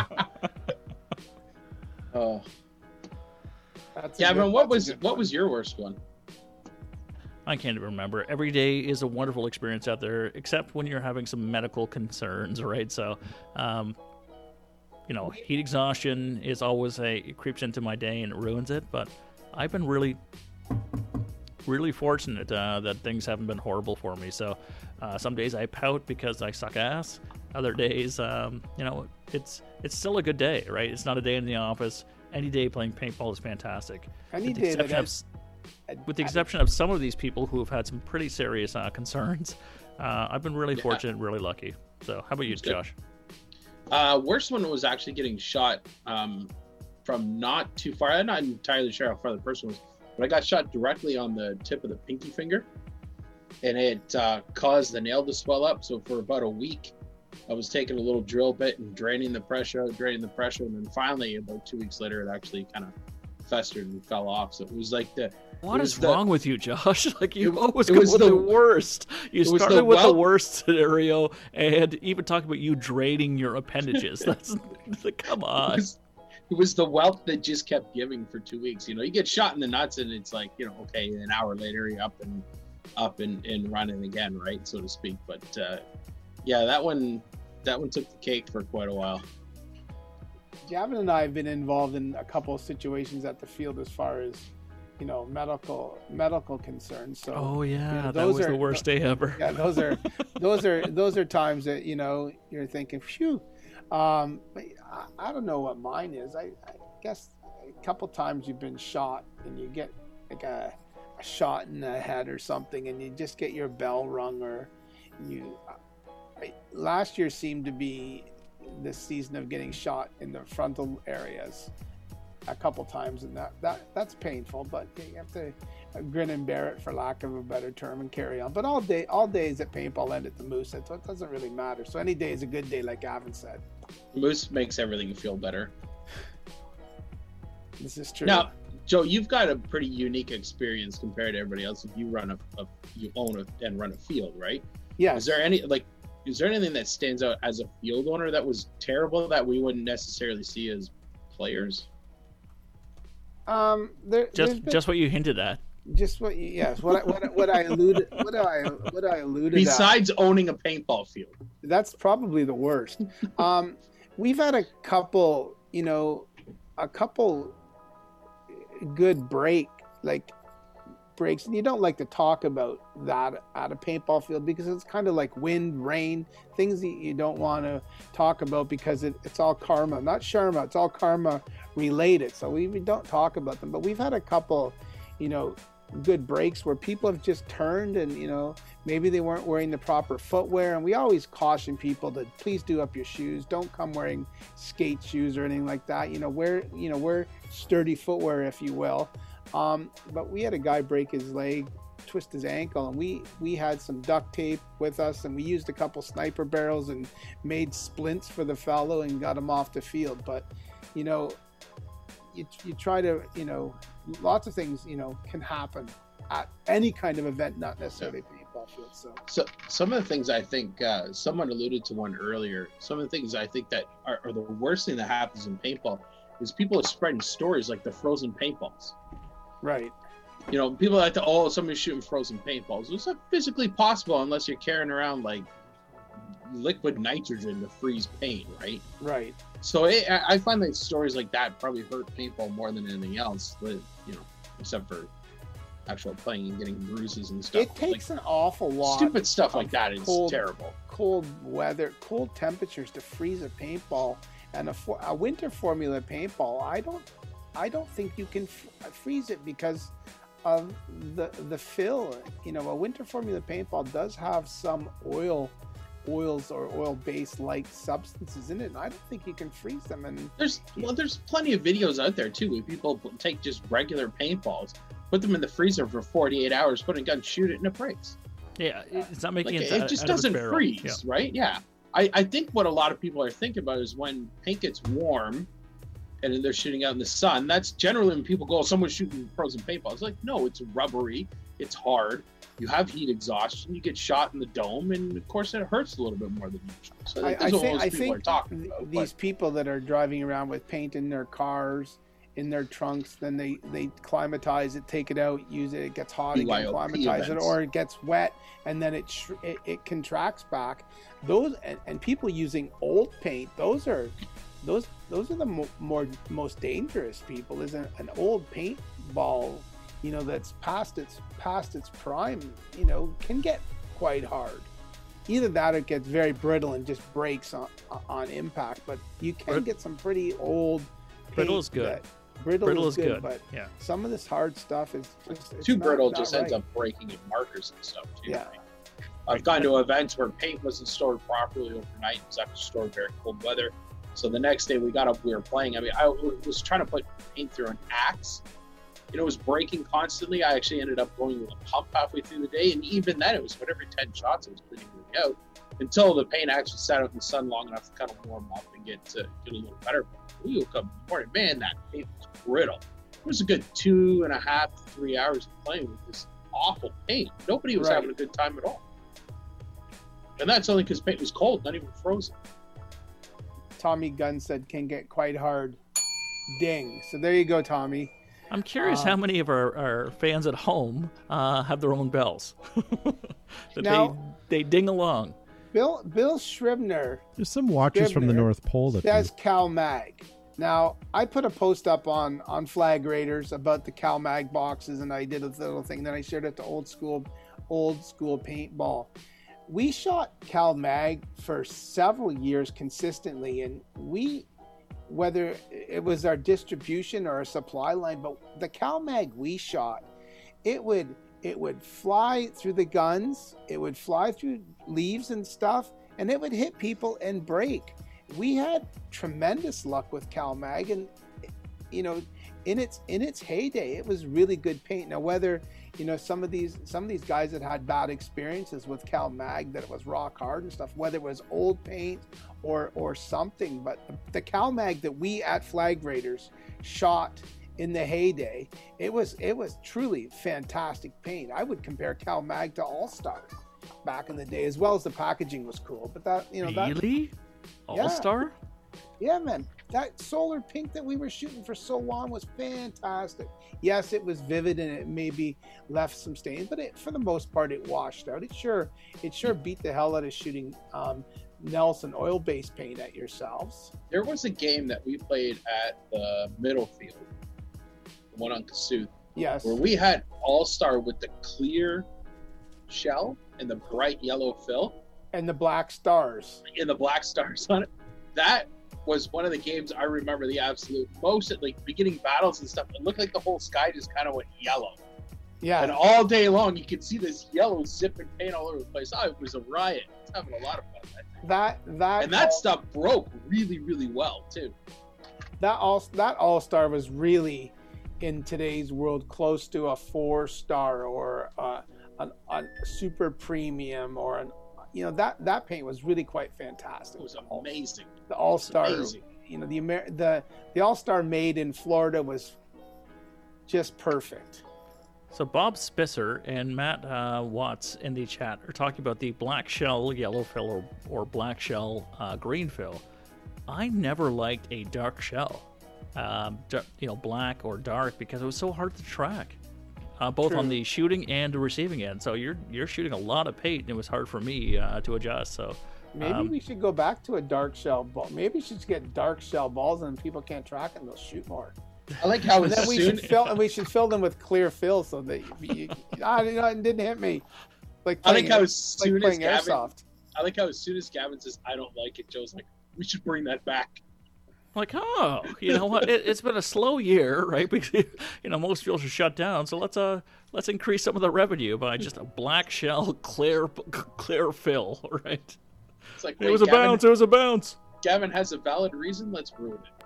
Oh, That's a Gavin, good- what that's a was what was your worst one? I can't even remember. Every day is a wonderful experience out there, except when you're having some medical concerns, right? So, um, you know, heat exhaustion is always a it creeps into my day and it ruins it. But I've been really, really fortunate uh, that things haven't been horrible for me. So, uh, some days I pout because I suck ass. Other days, um, you know, it's it's still a good day, right? It's not a day in the office. Any day playing paintball is fantastic. Any With the day that exception of with the exception of some of these people who have had some pretty serious uh, concerns, uh, I've been really Yeah. fortunate, really lucky. So, how about you, good. Josh? Uh, worst one was actually getting shot um, from not too far. I'm not entirely sure how far the person was, but I got shot directly on the tip of the pinky finger, and it uh, caused the nail to swell up. So for about a week, I was taking a little drill bit and draining the pressure out, draining the pressure, and then finally, about two weeks later, it actually kind of festered and fell off. So it was like the What It is the- wrong with you, Josh? Like you It- always it go was with the- the, worst. You started the with the worst scenario, and even talking about you draining your appendages. That's come it on. was, it was the wealth that just kept giving for two weeks. You know, you get shot in the nuts, and it's like, you know, okay, an hour later you're up and up and, and running again, right, so to speak. But uh, yeah, that one that one took the cake for quite a while. Gavin and I have been involved in a couple of situations at the field as far as you know medical medical concerns. So Oh yeah, Yeah, that those was are- the worst day ever. yeah, those are those are those are times that you know you're thinking, phew. Um, I, I don't know what mine is. I, I guess a couple times you've been shot and you get like a, a shot in the head or something, and you just get your bell rung or you. I, last year seemed to be the season of getting shot in the frontal areas a couple times, and that, that that's painful. But you have to grin and bear it, for lack of a better term, and carry on. But all day, all days at paintball end at the Moose, so it doesn't really matter. So any day is a good day, like Gavin said. Moose makes everything feel better. This is true. Now, Joe, you've got a pretty unique experience compared to everybody else. If you run a, a you own a, and run a field, right? Yeah. Is there any like? Is there anything that stands out as a field owner that was terrible that we wouldn't necessarily see as players? um, there, Just been- just what you hinted at. Just what you, yes, what I, what, what I alluded, what I, what I alluded. at. Besides owning a paintball field, that's probably the worst. um, we've had a couple, you know, a couple good break like breaks, and you don't like to talk about that at a paintball field because it's kind of like wind, rain, things that you don't want to talk about because it, it's all karma, not sharma. It's all karma related, so we, we don't talk about them. But we've had a couple, you know, good breaks where people have just turned and you know maybe they weren't wearing the proper footwear. And we always caution people to please do up your shoes. Don't come wearing skate shoes or anything like that. You know wear you know wear sturdy footwear if you will. Um, but we had a guy break his leg, twist his ankle, and we we had some duct tape with us, and we used a couple sniper barrels and made splints for the fellow and got him off the field. But you know, you you try to you know, lots of things you know can happen at any kind of event, not necessarily paintball field. So So some of the things I think uh, someone alluded to one earlier. Some of the things I think that are, are the worst thing that happens in paintball is people are spreading stories like the frozen paintballs. right, You know, people like to oh somebody's shooting frozen paintballs. It's not physically possible unless you're carrying around like liquid nitrogen to freeze paint, right? right. So it, I I find that stories like that probably hurt paintball more than anything else. But you know, except for actual playing and getting bruises and stuff. It takes an awful lot. stupid stuff like that is cold- terrible. cold weather, cold temperatures to freeze a paintball, and a, for, a winter formula paintball. I don't, I don't think you can f- freeze it because of the the fill. You know, a winter formula paintball does have some oil, oils or oil-based like substances in it. And I don't think you can freeze them. And There's well, there's plenty of videos out there too where people take just regular paintballs, put them in the freezer for 48 hours, put a gun, shoot it, and it breaks. Yeah, it's not Like making it, it, out- just out doesn't barrel. freeze, Yeah. right? Yeah. I, I think what a lot of people are thinking about is when paint gets warm and then they're shooting out in the sun. That's generally when people go, oh, someone's shooting frozen paintballs. It's like, no, it's rubbery, it's hard. You have heat exhaustion, you get shot in the dome, and of course it hurts a little bit more than usual. So I, I think I think th- about. these people that are driving around with paint in their cars, in their trunks, then they they climatize it, take it out, use it. It gets hot again, BYOP climatize it, or it gets wet and then it sh- it, it contracts back. Those and, and people using old paint, those are those those are the mo- more most dangerous people. Is an, an old paint ball, you know, that's past its past its prime, you know, can get quite hard either that or it gets very brittle and just breaks on on impact. But you can Brit- get some pretty old. Brittle is good. brittle, Brittle is is good, good. but Yeah. some of this hard stuff is just Too not- brittle not just ends up breaking in markers and stuff too. Yeah. I've gone to events where paint wasn't stored properly overnight. It was actually stored in very cold weather. So the next day we got up, we were playing. I mean, I was trying to put paint through an axe. You know, it was breaking constantly. I actually ended up going with a pump halfway through the day, and even then, it was what every ten shots it was cleaning it out until the paint actually sat out in the sun long enough to kind of warm up and get to get a little better. We woke up in the morning, man, that paint was brittle. It was a good two and a half, three hours of playing with this awful paint. Nobody was Right. having a good time at all. And that's only because paint was cold, not even frozen. Tommy Gunn said can get quite hard. Ding. So there you go, Tommy. I'm curious Um, how many of our, our fans at home uh, have their own bells. that Now- they, they ding along. Bill Bill Scribner There's some watchers from the North Pole that says do. Cal Mag. Now I put a post up on on Flag Raiders about the Cal Mag boxes, and I did a little thing. Then I shared it to old school, old school paintball. We shot Cal Mag for several years consistently, and we, whether it was our distribution or our supply line, but the Cal Mag we shot, it would it would fly through the guns, it would fly through leaves and stuff, and it would hit people and break. We had tremendous luck with Cal Mag, and you know, in its in its heyday, it was really good paint. Now, whether you know some of these some of these guys that had bad experiences with Cal Mag, that it was rock hard and stuff, whether it was old paint or or something, but the, the Cal Mag that we at Flag Raiders shot in the heyday, it was it was truly fantastic paint. I would compare Cal Mag to All Star back in the day, as well as the packaging was cool. But that you know that really? All Star? yeah, man. That solar pink that we were shooting for so long was fantastic. Yes, it was vivid and it maybe left some stains, but it, for the most part, it washed out. It sure, it sure beat the hell out of shooting um, Nelson oil-based paint at yourselves. There was a game that we played at the middle field, the one on Kasuth, Yes, where we had All Star with the clear shell and the bright yellow fill and the black stars. and the black stars on it. That was one of the games I remember the absolute most at like beginning battles and stuff. It looked like the whole sky just kind of went yellow. Yeah, And all day long, you could see this yellow zipping paint all over the place. Oh, it was a riot. Having a lot of fun. that that that And that stuff broke really, really well too. that all that all star was really in today's world close to a four star or uh, an, a super premium or an you know that that paint was really quite fantastic. It was amazing. The All Star, you know the Amer- the the All Star made in Florida was just perfect. So Bob Spisser and Matt uh, Watts in the chat are talking about the black shell yellow fill or, or black shell uh, green fill. I never liked a dark shell, um, dar- you know, black or dark, because it was so hard to track, uh, both on the shooting and the receiving end. So you're you're shooting a lot of paint, and it was hard for me uh, to adjust. So Maybe Um, we should go back to a dark shell ball. Maybe we should get dark shell balls, and people can't track them. They'll shoot more. I like how And then we soon should fill, and we should fill them with clear fill so that you, you, ah, you know, it didn't hit me. Like I playing, like how as like as playing Gavin airsoft. I like how as soon as Gavin says I don't like it, Joe's like, we should bring that back. Like, oh, you know what? It, it's been a slow year, right? Because you know most fields are shut down. So let's uh let's increase some of the revenue by just a black shell clear clear fill, right? It's like It wait, was a Gavin, bounce. It was a bounce. Gavin has a valid reason. Let's ruin it.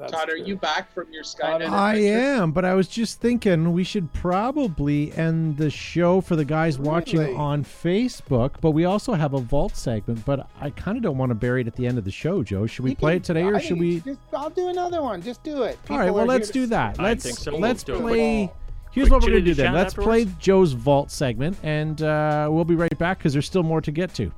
That's Todd, are true. you back from your Todd, Skynet? I am, but I was just thinking we should probably end the show for the guys watching on Facebook, but we also have a vault segment. But I kind of don't want to bury it at the end of the show, Joe. Should we You play can- it today, or think should we? Just, I'll do another one. Just do it. All right, well, let's here do that. Let's think so. let's Let's do it. play. Here's Quick what we're gonna do then. Let's play? Joe's vault segment, and uh, we'll be right back because there's still more to get to.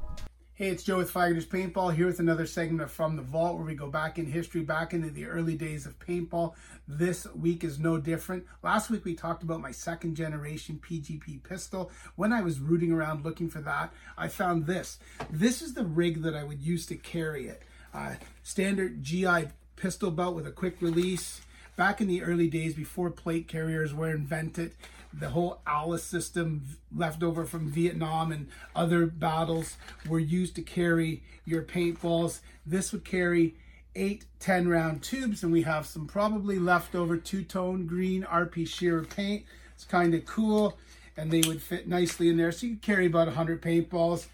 Hey, it's Joe with Fighters Paintball here with another segment From the Vault where we go back in history, back into the early days of paintball. This week is no different. Last week we talked about my second generation PGP pistol. When I was rooting around looking for that, I found this. This is the rig that I would use to carry it. Uh, standard GI pistol belt with a quick release. Back in the early days before plate carriers were invented, the whole ALICE system left over from Vietnam and other battles were used to carry your paintballs. This would carry eight 10 round tubes, and we have some probably leftover two tone green RP Scherer paint. It's kind of cool, and they would fit nicely in there. So you could carry about 100 paintballs.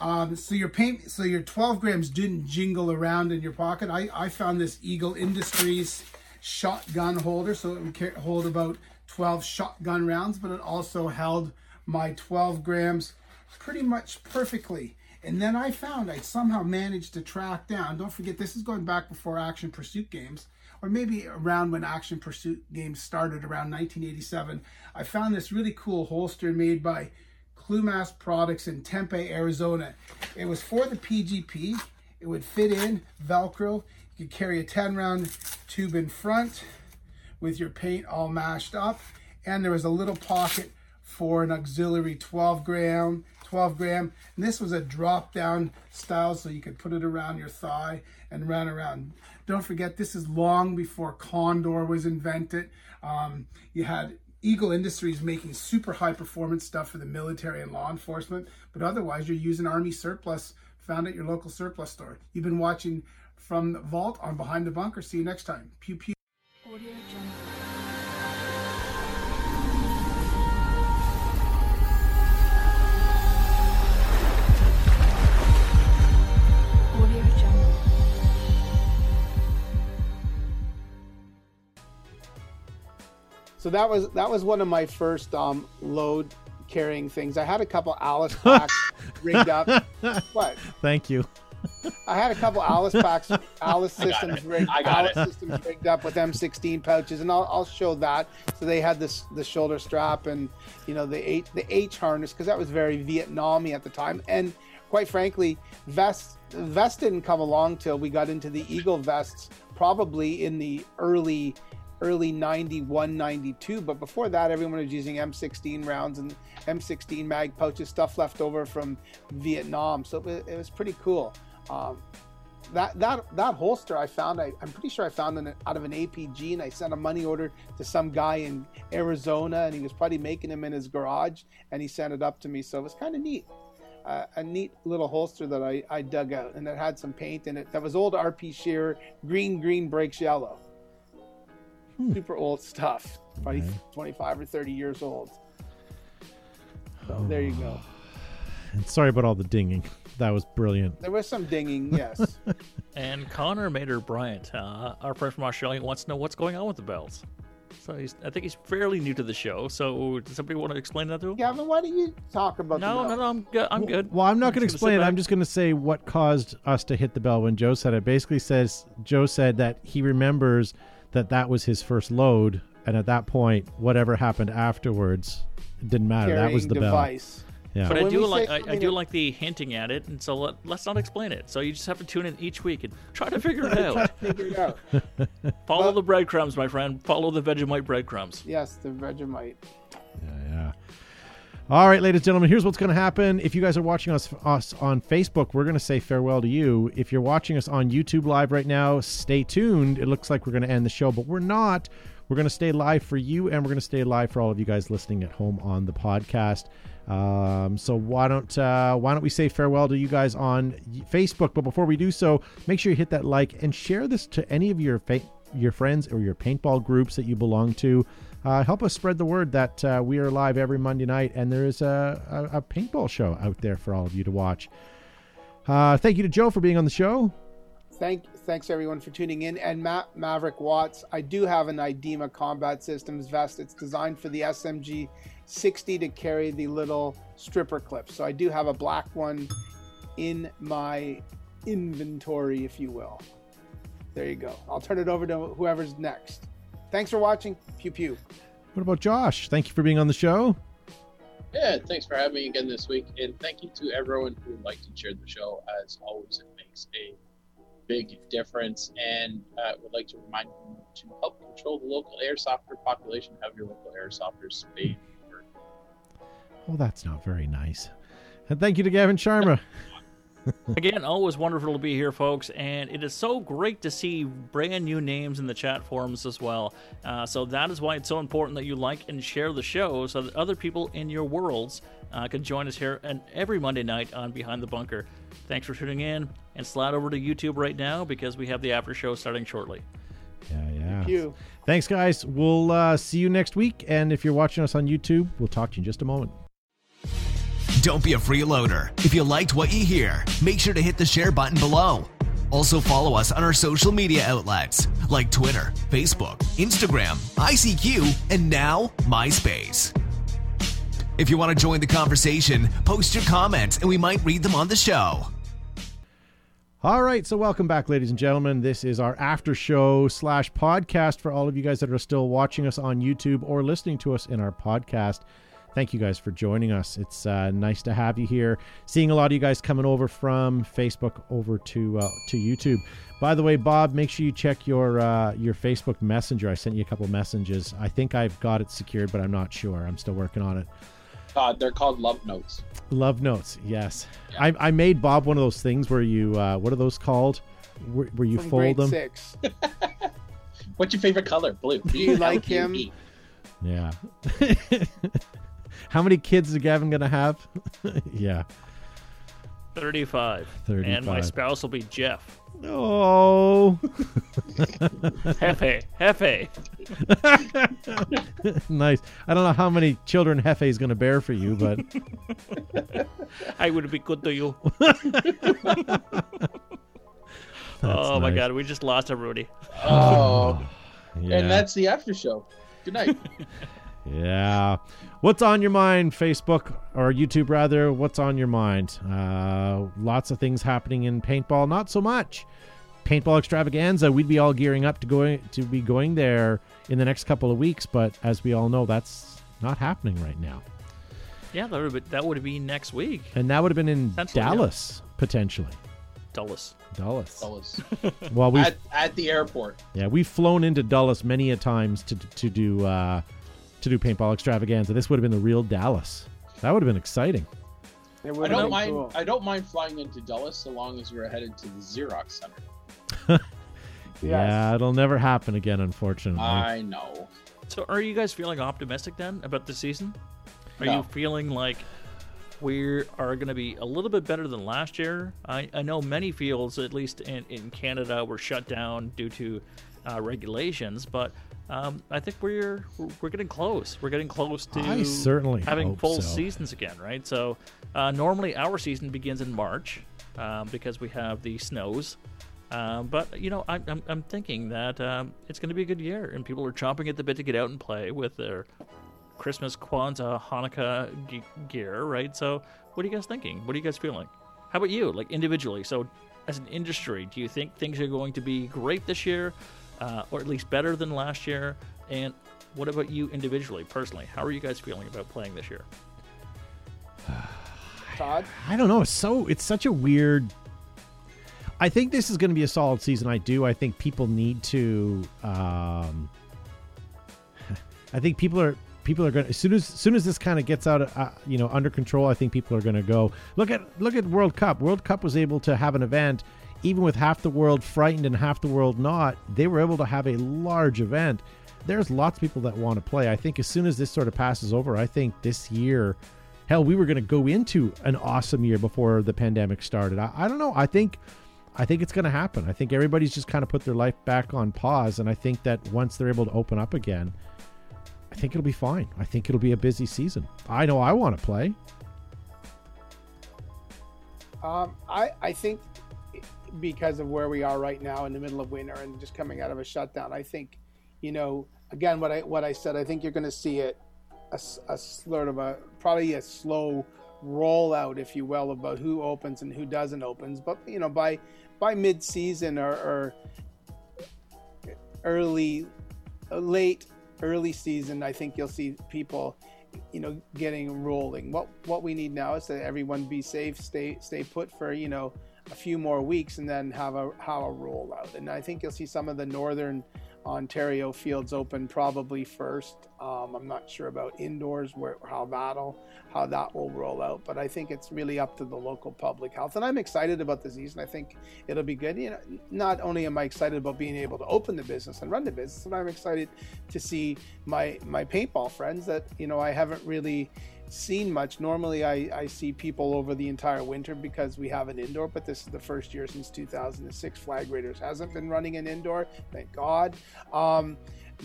Um, so your paint, so your 12 grams didn't jingle around in your pocket. I, I found this Eagle Industries shotgun holder, so it would hold about 12 shotgun rounds, but it also held my 12 grams pretty much perfectly. And then I found I somehow managed to track down. Don't forget, this is going back before Action Pursuit games, or maybe around when Action Pursuit games started around 1987. I found this really cool holster made by Clumas Products in Tempe, Arizona. It was for the PGP. It would fit in Velcro. You could carry a 10 round tube in front with your paint all mashed up. And there was a little pocket for an auxiliary 12 gram, 12 gram. And this was a drop down style so you could put it around your thigh and run around. Don't forget, this is long before Condor was invented. Um, you had Eagle Industries making super high performance stuff for the military and law enforcement, but otherwise you're using Army surplus found at your local surplus store. You've been watching from the vault on Behind the Bunker. See you next time. Pew pew. So that was that was one of my first um, load carrying things. I had a couple Alice packs rigged up. What? Thank you. I had a couple Alice packs, Alice systems it. rigged, I got Alice systems rigged up with M16 pouches, and I'll, I'll show that. So they had this the shoulder strap and you know the H the H harness because that was very Vietnammy at the time. And quite frankly, vest vest didn't come along till we got into the Eagle vests, probably in the early early 91 92 but before that everyone was using m16 rounds and m16 mag pouches stuff left over from vietnam so it was, it was pretty cool um, that that that holster I found, I, I'm pretty sure I found it out of an APG, and I sent a money order to some guy in Arizona, and he was probably making them in his garage, and he sent it up to me. So it was kind of neat, uh, a neat little holster that I, I dug out, and it had some paint in it. That was old RP Scherer, green, green breaks yellow, super old stuff, probably Okay. 25 or 30 years old. So there you go. And sorry about all the dinging. That was brilliant. There was some dinging, yes. And Connor Mater Bryant, uh, our friend from Australia, wants to know what's going on with the bells. So he's, I think he's fairly new to the show. So does somebody want to explain that to him? Gavin, why don't you talk about No, the no, no, I'm good. I'm good. Well, I'm not going to just gonna sit explain it. I'm just going to say what caused us to hit the bell when Joe said it. Basically, says Joe said that he remembers that that was his first load, and at that point, whatever happened afterwards, didn't matter. That was the bell. Yeah. But So I do like say I, I something do like the hinting at it, and so let, let's not explain it. So you just have to tune in each week and try to figure it out. Figure it out. Follow Well- the breadcrumbs, my friend. Follow the Vegemite breadcrumbs. Yes, the Vegemite. Yeah, yeah. All right, ladies and gentlemen, here's what's going to happen. If you guys are watching us, us on Facebook, we're going to say farewell to you. If you're watching us on YouTube Live right now, stay tuned. It looks like we're going to end the show, but we're not. We're going to stay live for you, and we're going to stay live for all of you guys listening at home on the podcast. Um, so why don't uh, why don't we say farewell to you guys on Facebook? But before we do so, make sure you hit that like and share this to any of your fa- your friends or your paintball groups that you belong to. Uh, help us spread the word that uh, we are live every Monday night, and there is a, a, a paintball show out there for all of you to watch. Uh, thank you to Joe for being on the show. Thank, thanks everyone for tuning in. And Matt Maverick Watts, I do have an IDEMA Combat Systems vest. It's designed for the SMG 60 to carry the little stripper clips. So I do have a black one in my inventory, if you will. There you go. I'll turn it over to whoever's next. Thanks for watching. Pew pew. What about Josh? Thank you for being on the show. Yeah, thanks for having me again this week, and thank you to everyone who liked and shared the show. As always, it makes a big difference, and uh, would like to remind you to help control the local airsofter population. Have your local airsofters spayed. or Oh, that's not very nice. And thank you to Gavin Sharma. Again, always wonderful to be here, folks, and it is so great to see brand new names in the chat forums as well. Uh, so that is why it's so important that you like and share the show, so that other people in your worlds uh, can join us here and every Monday night on Behind the Bunker. Thanks for tuning in, and slide over to YouTube right now because we have the after show starting shortly. Yeah, yeah. Pew. Thanks, guys. We'll uh, see you next week. And if you're watching us on YouTube, we'll talk to you in just a moment. Don't be a freeloader. If you liked what you hear, make sure to hit the share button below. Also, follow us on our social media outlets like Twitter, Facebook, Instagram, ICQ, and now MySpace. If you want to join the conversation, post your comments and we might read them on the show. All right, so welcome back, ladies and gentlemen. This is our after show slash podcast for all of you guys that are still watching us on YouTube or listening to us in our podcast. Thank you guys for joining us. It's uh, nice to have you here. Seeing a lot of you guys coming over from Facebook over to uh, to YouTube. By the way, Bob, make sure you check your uh, your Facebook Messenger. I sent you a couple messages. I think I've got it secured, but I'm not sure. I'm still working on it. Uh, they're called love notes. Love notes, yes. I, I made Bob one of those things where you, uh, what are those called? Where, where you From fold grade them? six. What's your favorite color? Blue. Do you like him? Yeah. How many kids is Gavin gonna have? yeah. 35. 35. And my spouse will be Jeff. Oh, Hefe. Hefe. nice. I don't know how many children Hefe is gonna bear for you, but I would be good to you. That's oh my god, we just lost a everybody. Oh, yeah. and that's the after show. Good night. Yeah. What's on your mind, Facebook or YouTube rather? What's on your mind? Uh, lots of things happening in paintball. Not so much. Paintball extravaganza. We'd be all gearing up to going to be going there in the next couple of weeks, but as we all know, that's not happening right now. Yeah, that would be, that would be next week. And that would have been in Potentially, yeah. Dallas potentially. Dulles. Dallas. Fellas. Well, we at, at the airport. yeah we've flown into Dallas many a times to to do uh, to do paintball extravaganza. This would have been the real Dallas. That would have been exciting. It I don't mind. cool. I don't mind flying into Dallas so long as we're headed to the Xerox Center. Yeah, it'll never happen again, unfortunately. I know. So, are you guys feeling optimistic then about the season? Are No. you feeling like we are going to be a little bit better than last year? I, I know many fields, at least in, in Canada, were shut down due to uh, regulations, but um, I think we're we're getting close. We're getting close to I certainly having full so. seasons again, right? So uh, normally our season begins in March um, because we have the snows. Um, but you know, I'm I'm, I'm thinking that um, it's going to be a good year, and people are chomping at the bit to get out and play with their Christmas, Kwanzaa, Hanukkah ge- gear, right? So, what are you guys thinking? What are you guys feeling? How about you, like individually? So, as an industry, do you think things are going to be great this year, uh, or at least better than last year? And what about you individually, personally? How are you guys feeling about playing this year? Todd? I don't know. It's so it's such a weird. I think this is going to be a solid season. I do. I think people need to. Um, I think people are people are going to as soon as, as soon as this kind of gets out, uh, you know, under control. I think people are going to go look at look at World Cup. World Cup was able to have an event, even with half the world frightened and half the world not. They were able to have a large event. There's lots of people that want to play. I think as soon as this sort of passes over, I think this year hell we were going to go into an awesome year before the pandemic started I, I don't know i think i think it's going to happen i think everybody's just kind of put their life back on pause and i think that once they're able to open up again i think it'll be fine i think it'll be a busy season i know i want to play Um, I I think because of where we are right now in the middle of winter and just coming out of a shutdown, I think, you know, again what I what I said, I think you're going to see it a, a sort of a probably a slow rollout, if you will, about who opens and who doesn't opens. But you know, by by mid season or, or early, late early season, I think you'll see people, you know, getting rolling. What what we need now is that everyone be safe, stay stay put for you know a few more weeks, and then have a have a rollout. And I think you'll see some of the northern Ontario fields open probably first. Um, I'm not sure about indoors where how that'll how that will roll out, but I think it's really up to the local public health. And I'm excited about the season. I think it'll be good. You know, not only am I excited about being able to open the business and run the business, but I'm excited to see my my paintball friends that you know I haven't really seen much. Normally, I, I see people over the entire winter because we have an indoor, but this is the first year since 2006 Flag Raiders hasn't been running an indoor. Thank God. Um,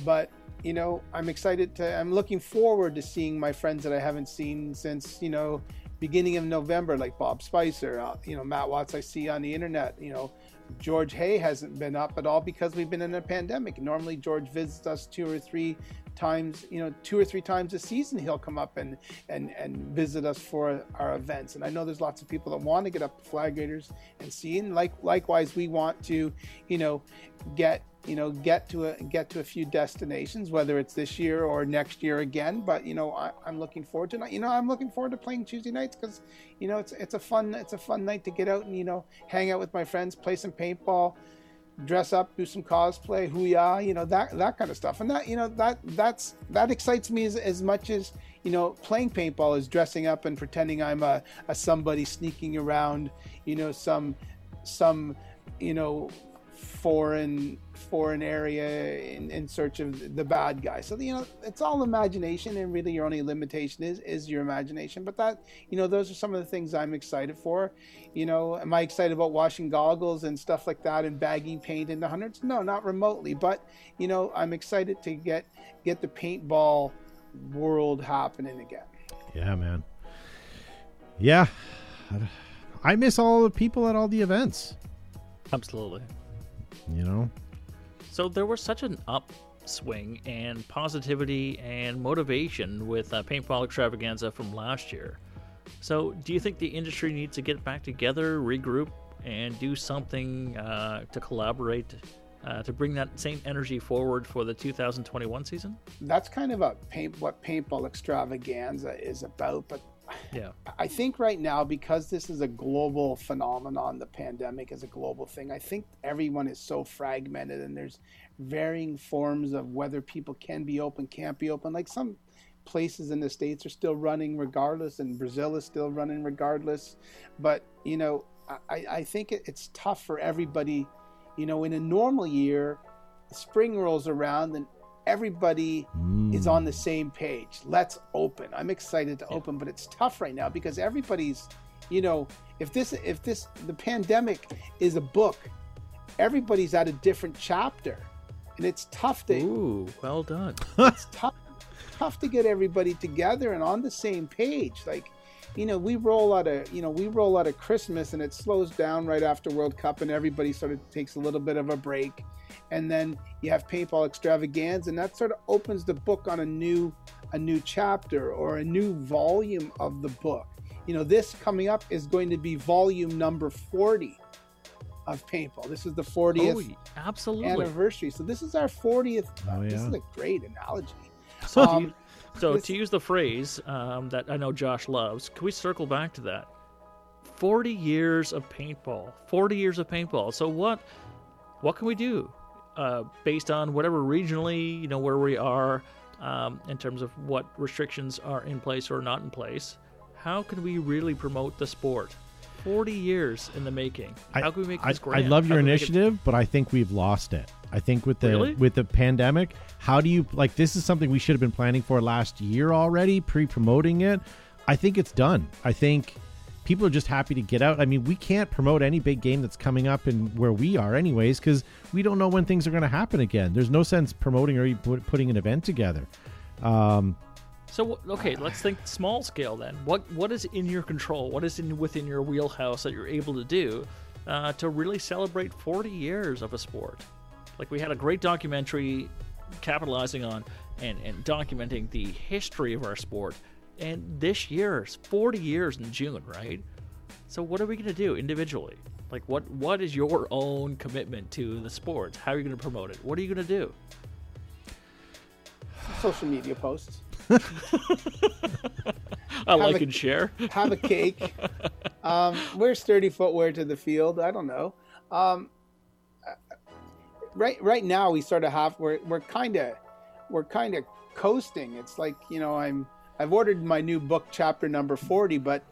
but you know, I'm excited to. I'm looking forward to seeing my friends that I haven't seen since you know beginning of November, like Bob Spisser. Uh, you know, Matt Watts. I see on the internet. You know. George Hay hasn't been up at all because we've been in a pandemic. Normally, George visits us two or three times, you know, two or three times a season. He'll come up and and and visit us for our events. And I know there's lots of people that want to get up to Flag Raiders and see. And like likewise, we want to, you know, get you know get to a get to a few destinations whether it's this year or next year again but you know I, i'm looking forward to you know i'm looking forward to playing tuesday nights because you know it's it's a fun it's a fun night to get out and you know hang out with my friends play some paintball dress up do some cosplay hoo you know that that kind of stuff. And that you know that that's that excites me as, as much as you know playing paintball is dressing up and pretending i'm a, a somebody sneaking around you know some some you know foreign foreign area in, in search of the bad guy. So you know it's all imagination and really your only limitation is is your imagination. But that you know those are some of the things i'm excited for. You know am i excited about washing goggles and stuff like that and bagging paint in the hundreds? No not remotely. But you know i'm excited to get get the paintball world happening again. Yeah man. Yeah. I miss all the people at all the events. Absolutely. you know So there was such an upswing and positivity and motivation with uh, Paintball Extravaganza from last year. So do you think the industry needs to get back together, regroup, and do something uh, to collaborate uh, to bring that same energy forward for the 2021 season? that's kind of a paint what paintball extravaganza is about but Yeah. I think right now, because this is a global phenomenon, the pandemic is a global thing, I think everyone is so fragmented and there's varying forms of whether people can be open, can't be open. Like some places in the States are still running regardless, and Brazil is still running regardless. But, you know, I, I think it, it's tough for everybody. You know, in a normal year, spring rolls around and everybody is on the mm. same page. Let's open. I'm excited to open, but it's tough right now because everybody's, you know, if this if this the pandemic is a book, everybody's at a different chapter. and it's tough to Ooh, well done. it's tough tough to get everybody together and on the same page like you know we roll out of you know we roll out of christmas and it slows down right after world cup and everybody sort of takes a little bit of a break. And then you have paintball extravaganza and that sort of opens the book on a new a new chapter or a new volume of the book. You know this coming up is going to be volume number 40 of paintball this is the 40th Oh, absolutely. anniversary. So this is our 40th Oh, yeah. this is a great analogy. So, Um, u- so to use the phrase um, that I know Josh loves, can we circle back to that? Forty years of paintball. Forty years of paintball. So what? What can we do uh, based on whatever regionally, you know, where we are um, in terms of what restrictions are in place or not in place? How can we really promote the sport? Forty years in the making. I- How can we make I, this I love your it- initiative, but I think we've lost it. I think with the Really? with the pandemic, how do you like this is something we should have been planning for last year already, pre-promoting it. I think it's done. I think people are just happy to get out. I mean, we can't promote any big game that's coming up in where we are anyways cuz we don't know when things are going to happen again. There's no sense promoting or even putting an event together. Um, So okay, let's think small scale then. What what is in your control? What is in within your wheelhouse that you're able to do uh, to really celebrate 40 years of a sport? Like we had a great documentary capitalizing on and, and documenting the history of our sport. And this year is 40 years in June, right? So what are we going to do individually? Like what what is your own commitment to the sport? How are you going to promote it? What are you going to do? social media posts I like a- and share. have a cake. um, wear sturdy footwear to the field. I don't know. Um, right, right now we sort of have we're we're kind of we're kind of coasting. It's like you know I'm I've ordered my new book chapter number forty, but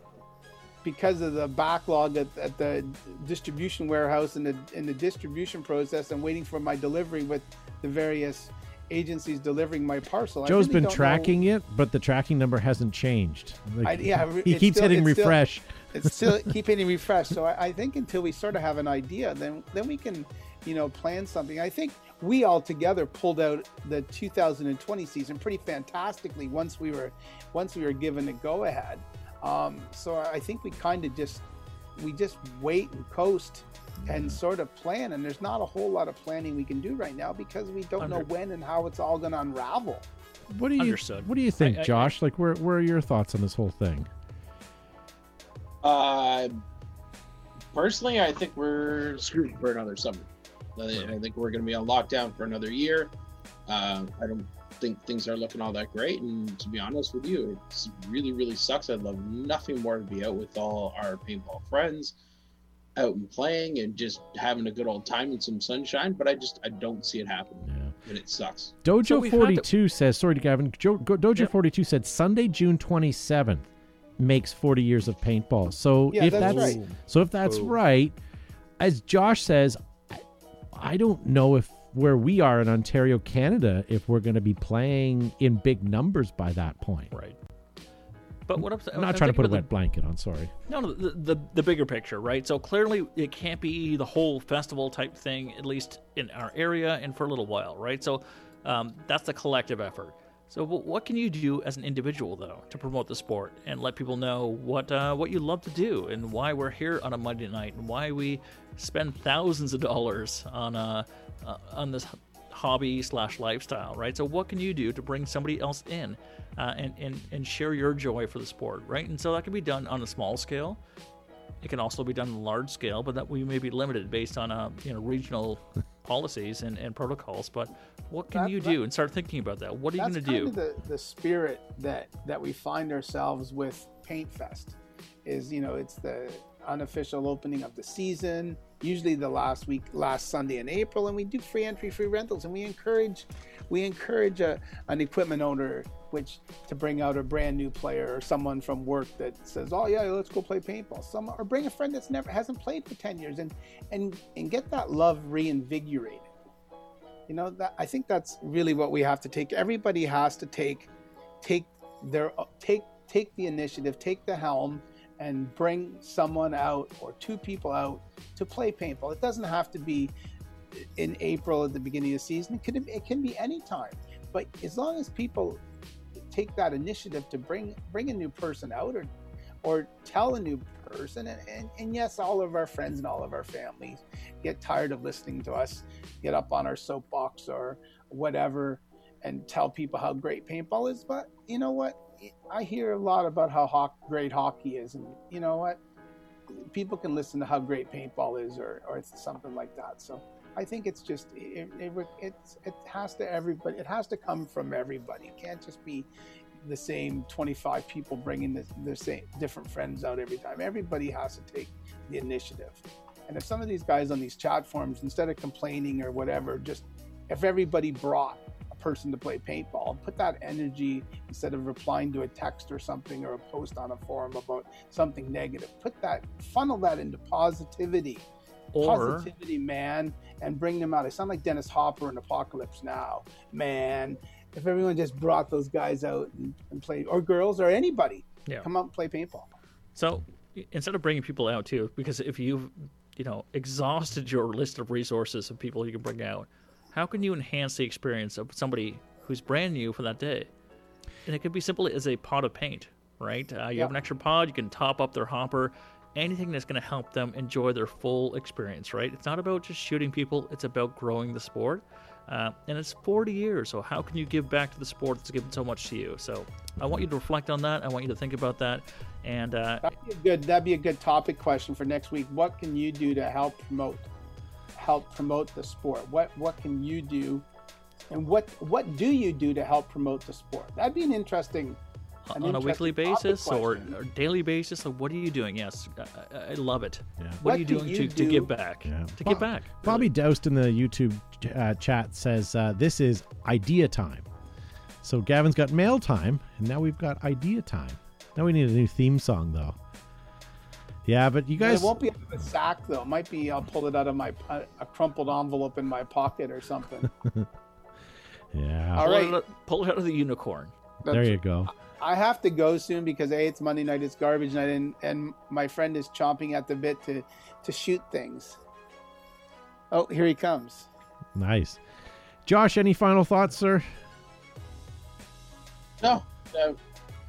because of the backlog at, at the distribution warehouse and the in the distribution process, I'm waiting for my delivery with the various agencies delivering my parcel. Joe's really been don't know- tracking it, but the tracking number hasn't changed. Like, I- yeah, he keeps still- hitting it's still- refresh. it's still keep hitting refresh. So I, I think until we sort of have an idea, then then we can, you know, plan something. I think we all together pulled out the 2020 season pretty fantastically once we were once we were given a go ahead. Um, so I think we kind of just we just wait and coast and sort of plan. And there's not a whole lot of planning we can do right now because we don't know when and how it's all going to unravel. What do you Understood. What do you think, I- I- Josh? Like, where where are your thoughts on this whole thing? Uh, personally, I think we're screwed for another summer. I I think we're going to be on lockdown for another year. Uh, I don't think things are looking all that great. And to be honest with you, it's really, really sucks. I'd love nothing more to be out with all our paintball friends, out and playing and just having a good old time in some sunshine. But I just, I don't see it happening. Yeah. And it sucks. Dojo So we've had to- forty two says. Sorry, to Gavin. Jo, Go- Dojo Yep. forty two said Sunday, June twenty seventh makes forty years of paintball. So Yeah, if that's that's, right. so if that's Boom. right, as Josh says, I, I don't know if where we are in Ontario, Canada, if we're going to be playing in big numbers by that point. Right. But what I'm, I'm not trying to put a wet blanket on. Sorry. No, no, the, the the bigger picture, right? So clearly, it can't be the whole festival type thing, at least in our area and for a little while, right? So um, that's the collective effort. So what can you do as an individual though to promote the sport and let people know what uh, what you love to do and why we're here on a Monday night and why we spend thousands of dollars on uh, uh on this hobby slash lifestyle, right? So what can you do to bring somebody else in uh, and, and and share your joy for the sport, right? And so that can be done on a small scale. It can also be done on a large scale, but that we may be limited based on uh, you know regional policies and, and protocols. But what can That- you that- do? And start thinking about that. What are you going to kind do? of the, the spirit that that we find ourselves with Paint Fest. Is you know it's the unofficial opening of the season, usually the last week, last Sunday in April, and we do free entry, free rentals, and we encourage we encourage a, an equipment owner which to bring out a brand new player or someone from work that says, "Oh yeah, let's go play paintball." Some or bring a friend that's never hasn't played for ten years and and and get that love reinvigorated you know that i think that's really what we have to take everybody has to take take their take take the initiative take the helm and bring someone out or two people out to play paintball. It doesn't have to be in April at the beginning of the season. It can it can be any time, but as long as people take that initiative to bring bring a new person out or or tell a new person and, and, and yes all of our friends and all of our families get tired of listening to us get up on our soapbox or whatever and tell people how great paintball is. But you know what i hear a lot about how ho- great hockey is and you know what? People can listen to how great paintball is or, or it's something like that. So i think it's just it, it, it's, it has to everybody it has to come from everybody. It can't just be the same 25 people bringing the, the same different friends out every time. Everybody has to take the initiative. And if some of these guys on these chat forums instead of complaining or whatever just if everybody brought person to play paintball. Put that energy instead of replying to a text or something or a post on a forum about something negative put that funnel that into positivity. Or positivity man and bring them out. I sound like dennis hopper in apocalypse now. Man if everyone just brought those guys out and, and played or girls or anybody Yeah. come out and play paintball. So instead of bringing people out too, because if you've you know exhausted your list of resources of people you can bring out, how can you enhance the experience of somebody who's brand new for that day? And it could be simply as a pot of paint, right? Uh, you have an extra pod, you can top up their hopper. Anything that's going to help them enjoy their full experience, right? It's not about just shooting people; it's about growing the sport. Uh, and it's 40 years, so how can you give back to the sport that's given so much to you? So I want you to reflect on that. I want you to think about that. And uh, That'd be a good. That'd be a good topic question for next week. What can you do to help promote, help promote the sport? What What can you do, and what What do you do to help promote the sport? That'd be an interesting. an on a weekly basis or, or daily basis? So what are you doing? Yes, I, I- I love it. Yeah. What, What are you doing you to, to give back? Yeah. To Bob- give back. Bobby Doust in the YouTube uh, chat says uh, this is idea time. So Gavin's got mail time, and now we've got idea time. Now we need a new theme song, though. Yeah, but you guys, it won't be out of a sack though. It might be I'll pull it out of my a, a crumpled envelope in my pocket or something. yeah, All right. Pull, it out, pull it out of the unicorn. there you go. I have to go soon because a it's Monday night, it's garbage night, and and my friend is chomping at the bit to to shoot things. Oh, here he comes. Nice, Josh. Any final thoughts, sir? No, uh,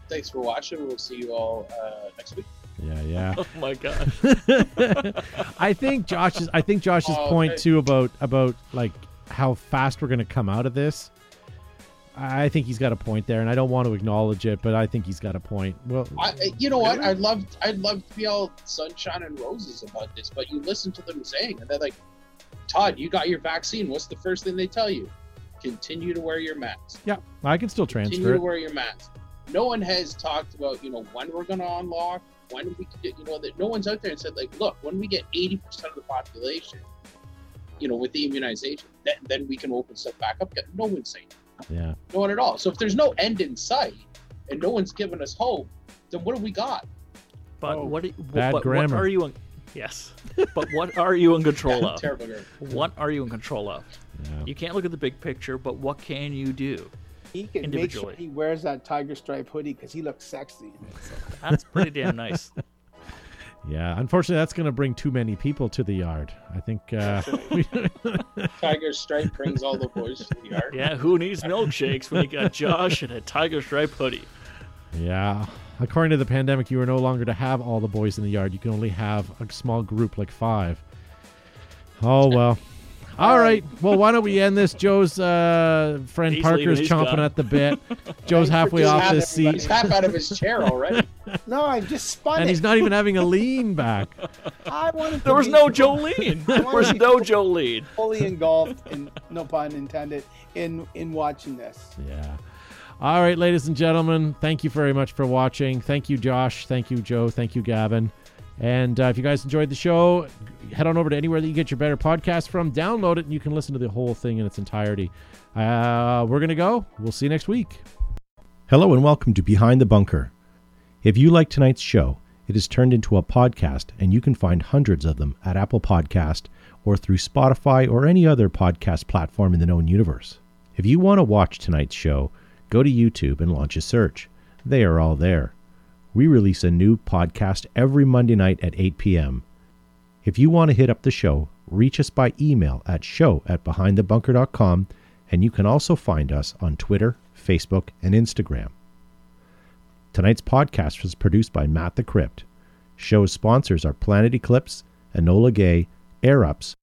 thanks for watching. We'll see you all uh, next week. Yeah, yeah. Oh my gosh. I think Josh's. I think Josh's Oh, point okay. too about about like how fast we're going to come out of this. I think he's got a point there, and I don't want to acknowledge it, but I think he's got a point. Well, I, I- you know what? I'd love, I'd love to be all sunshine and roses about this, but you listen to them saying, and they're like, "Todd, you got your vaccine. What's the first thing they tell you? Continue to wear your mask. yeah, I can still Continue transfer to wear your mask." No one has talked about, you know, when we're going to unlock, when we can get, you know, that no one's out there and said, like, look, when we get eighty percent of the population, you know, with the immunization, then then we can open stuff back up. No one's saying. Yeah, No one at all. So if there's no end in sight and no one's giving us hope, then what do we got? But Oh, what, do- bad but grammar. what are you in, Yes. But what are you in control of? Terrible. girl. What are you in control of? yeah. You can't look at the big picture, but what can you do? He can make sure he wears that tiger stripe hoodie because he looks sexy. in it. So, That's pretty damn nice. Yeah, unfortunately, that's going to bring too many people to the yard. I think. Uh, Tiger Stripe brings all the boys to the yard. Yeah, who needs milkshakes when you got Josh and a tiger stripe hoodie? yeah, according to the pandemic, you are no longer to have all the boys in the yard. You can only have a small group, like five. Oh well. All right. Well, why don't we end this? Joe's uh, friend He's Parker's chomping gone. at the bit. Joe's halfway off half- his He's seat, half out of his chair already. no, I just spun and it. he's not even having a lean back. I wanted There was be no Jolene. There was no Jolene. fully engulfed, in no pun intended, in in watching this. Yeah. All right, ladies and gentlemen, thank you very much for watching. Thank you, Josh. Thank you, Joe. Thank you, Gavin. And uh, if you guys enjoyed the show, head on over to anywhere that you get your better podcast from, download it, and you can listen to the whole thing in its entirety. Uh, we're going to go. We'll see you next week. Hello, and welcome to Behind the Bunker. If you like tonight's show, it is turned into a podcast, and you can find hundreds of them at Apple Podcast or through Spotify or any other podcast platform in the known universe. If you want to watch tonight's show, go to YouTube and launch a search. They are all there. We release a new podcast every Monday night at 8 p.m. If you want to hit up the show, reach us by email at show at behindthebunker.com, and you can also find us on Twitter, Facebook, and Instagram. Tonight's podcast was produced by Matt the Crypt. Show's sponsors are Planet Eclipse, Enola Gaye, Air Ups,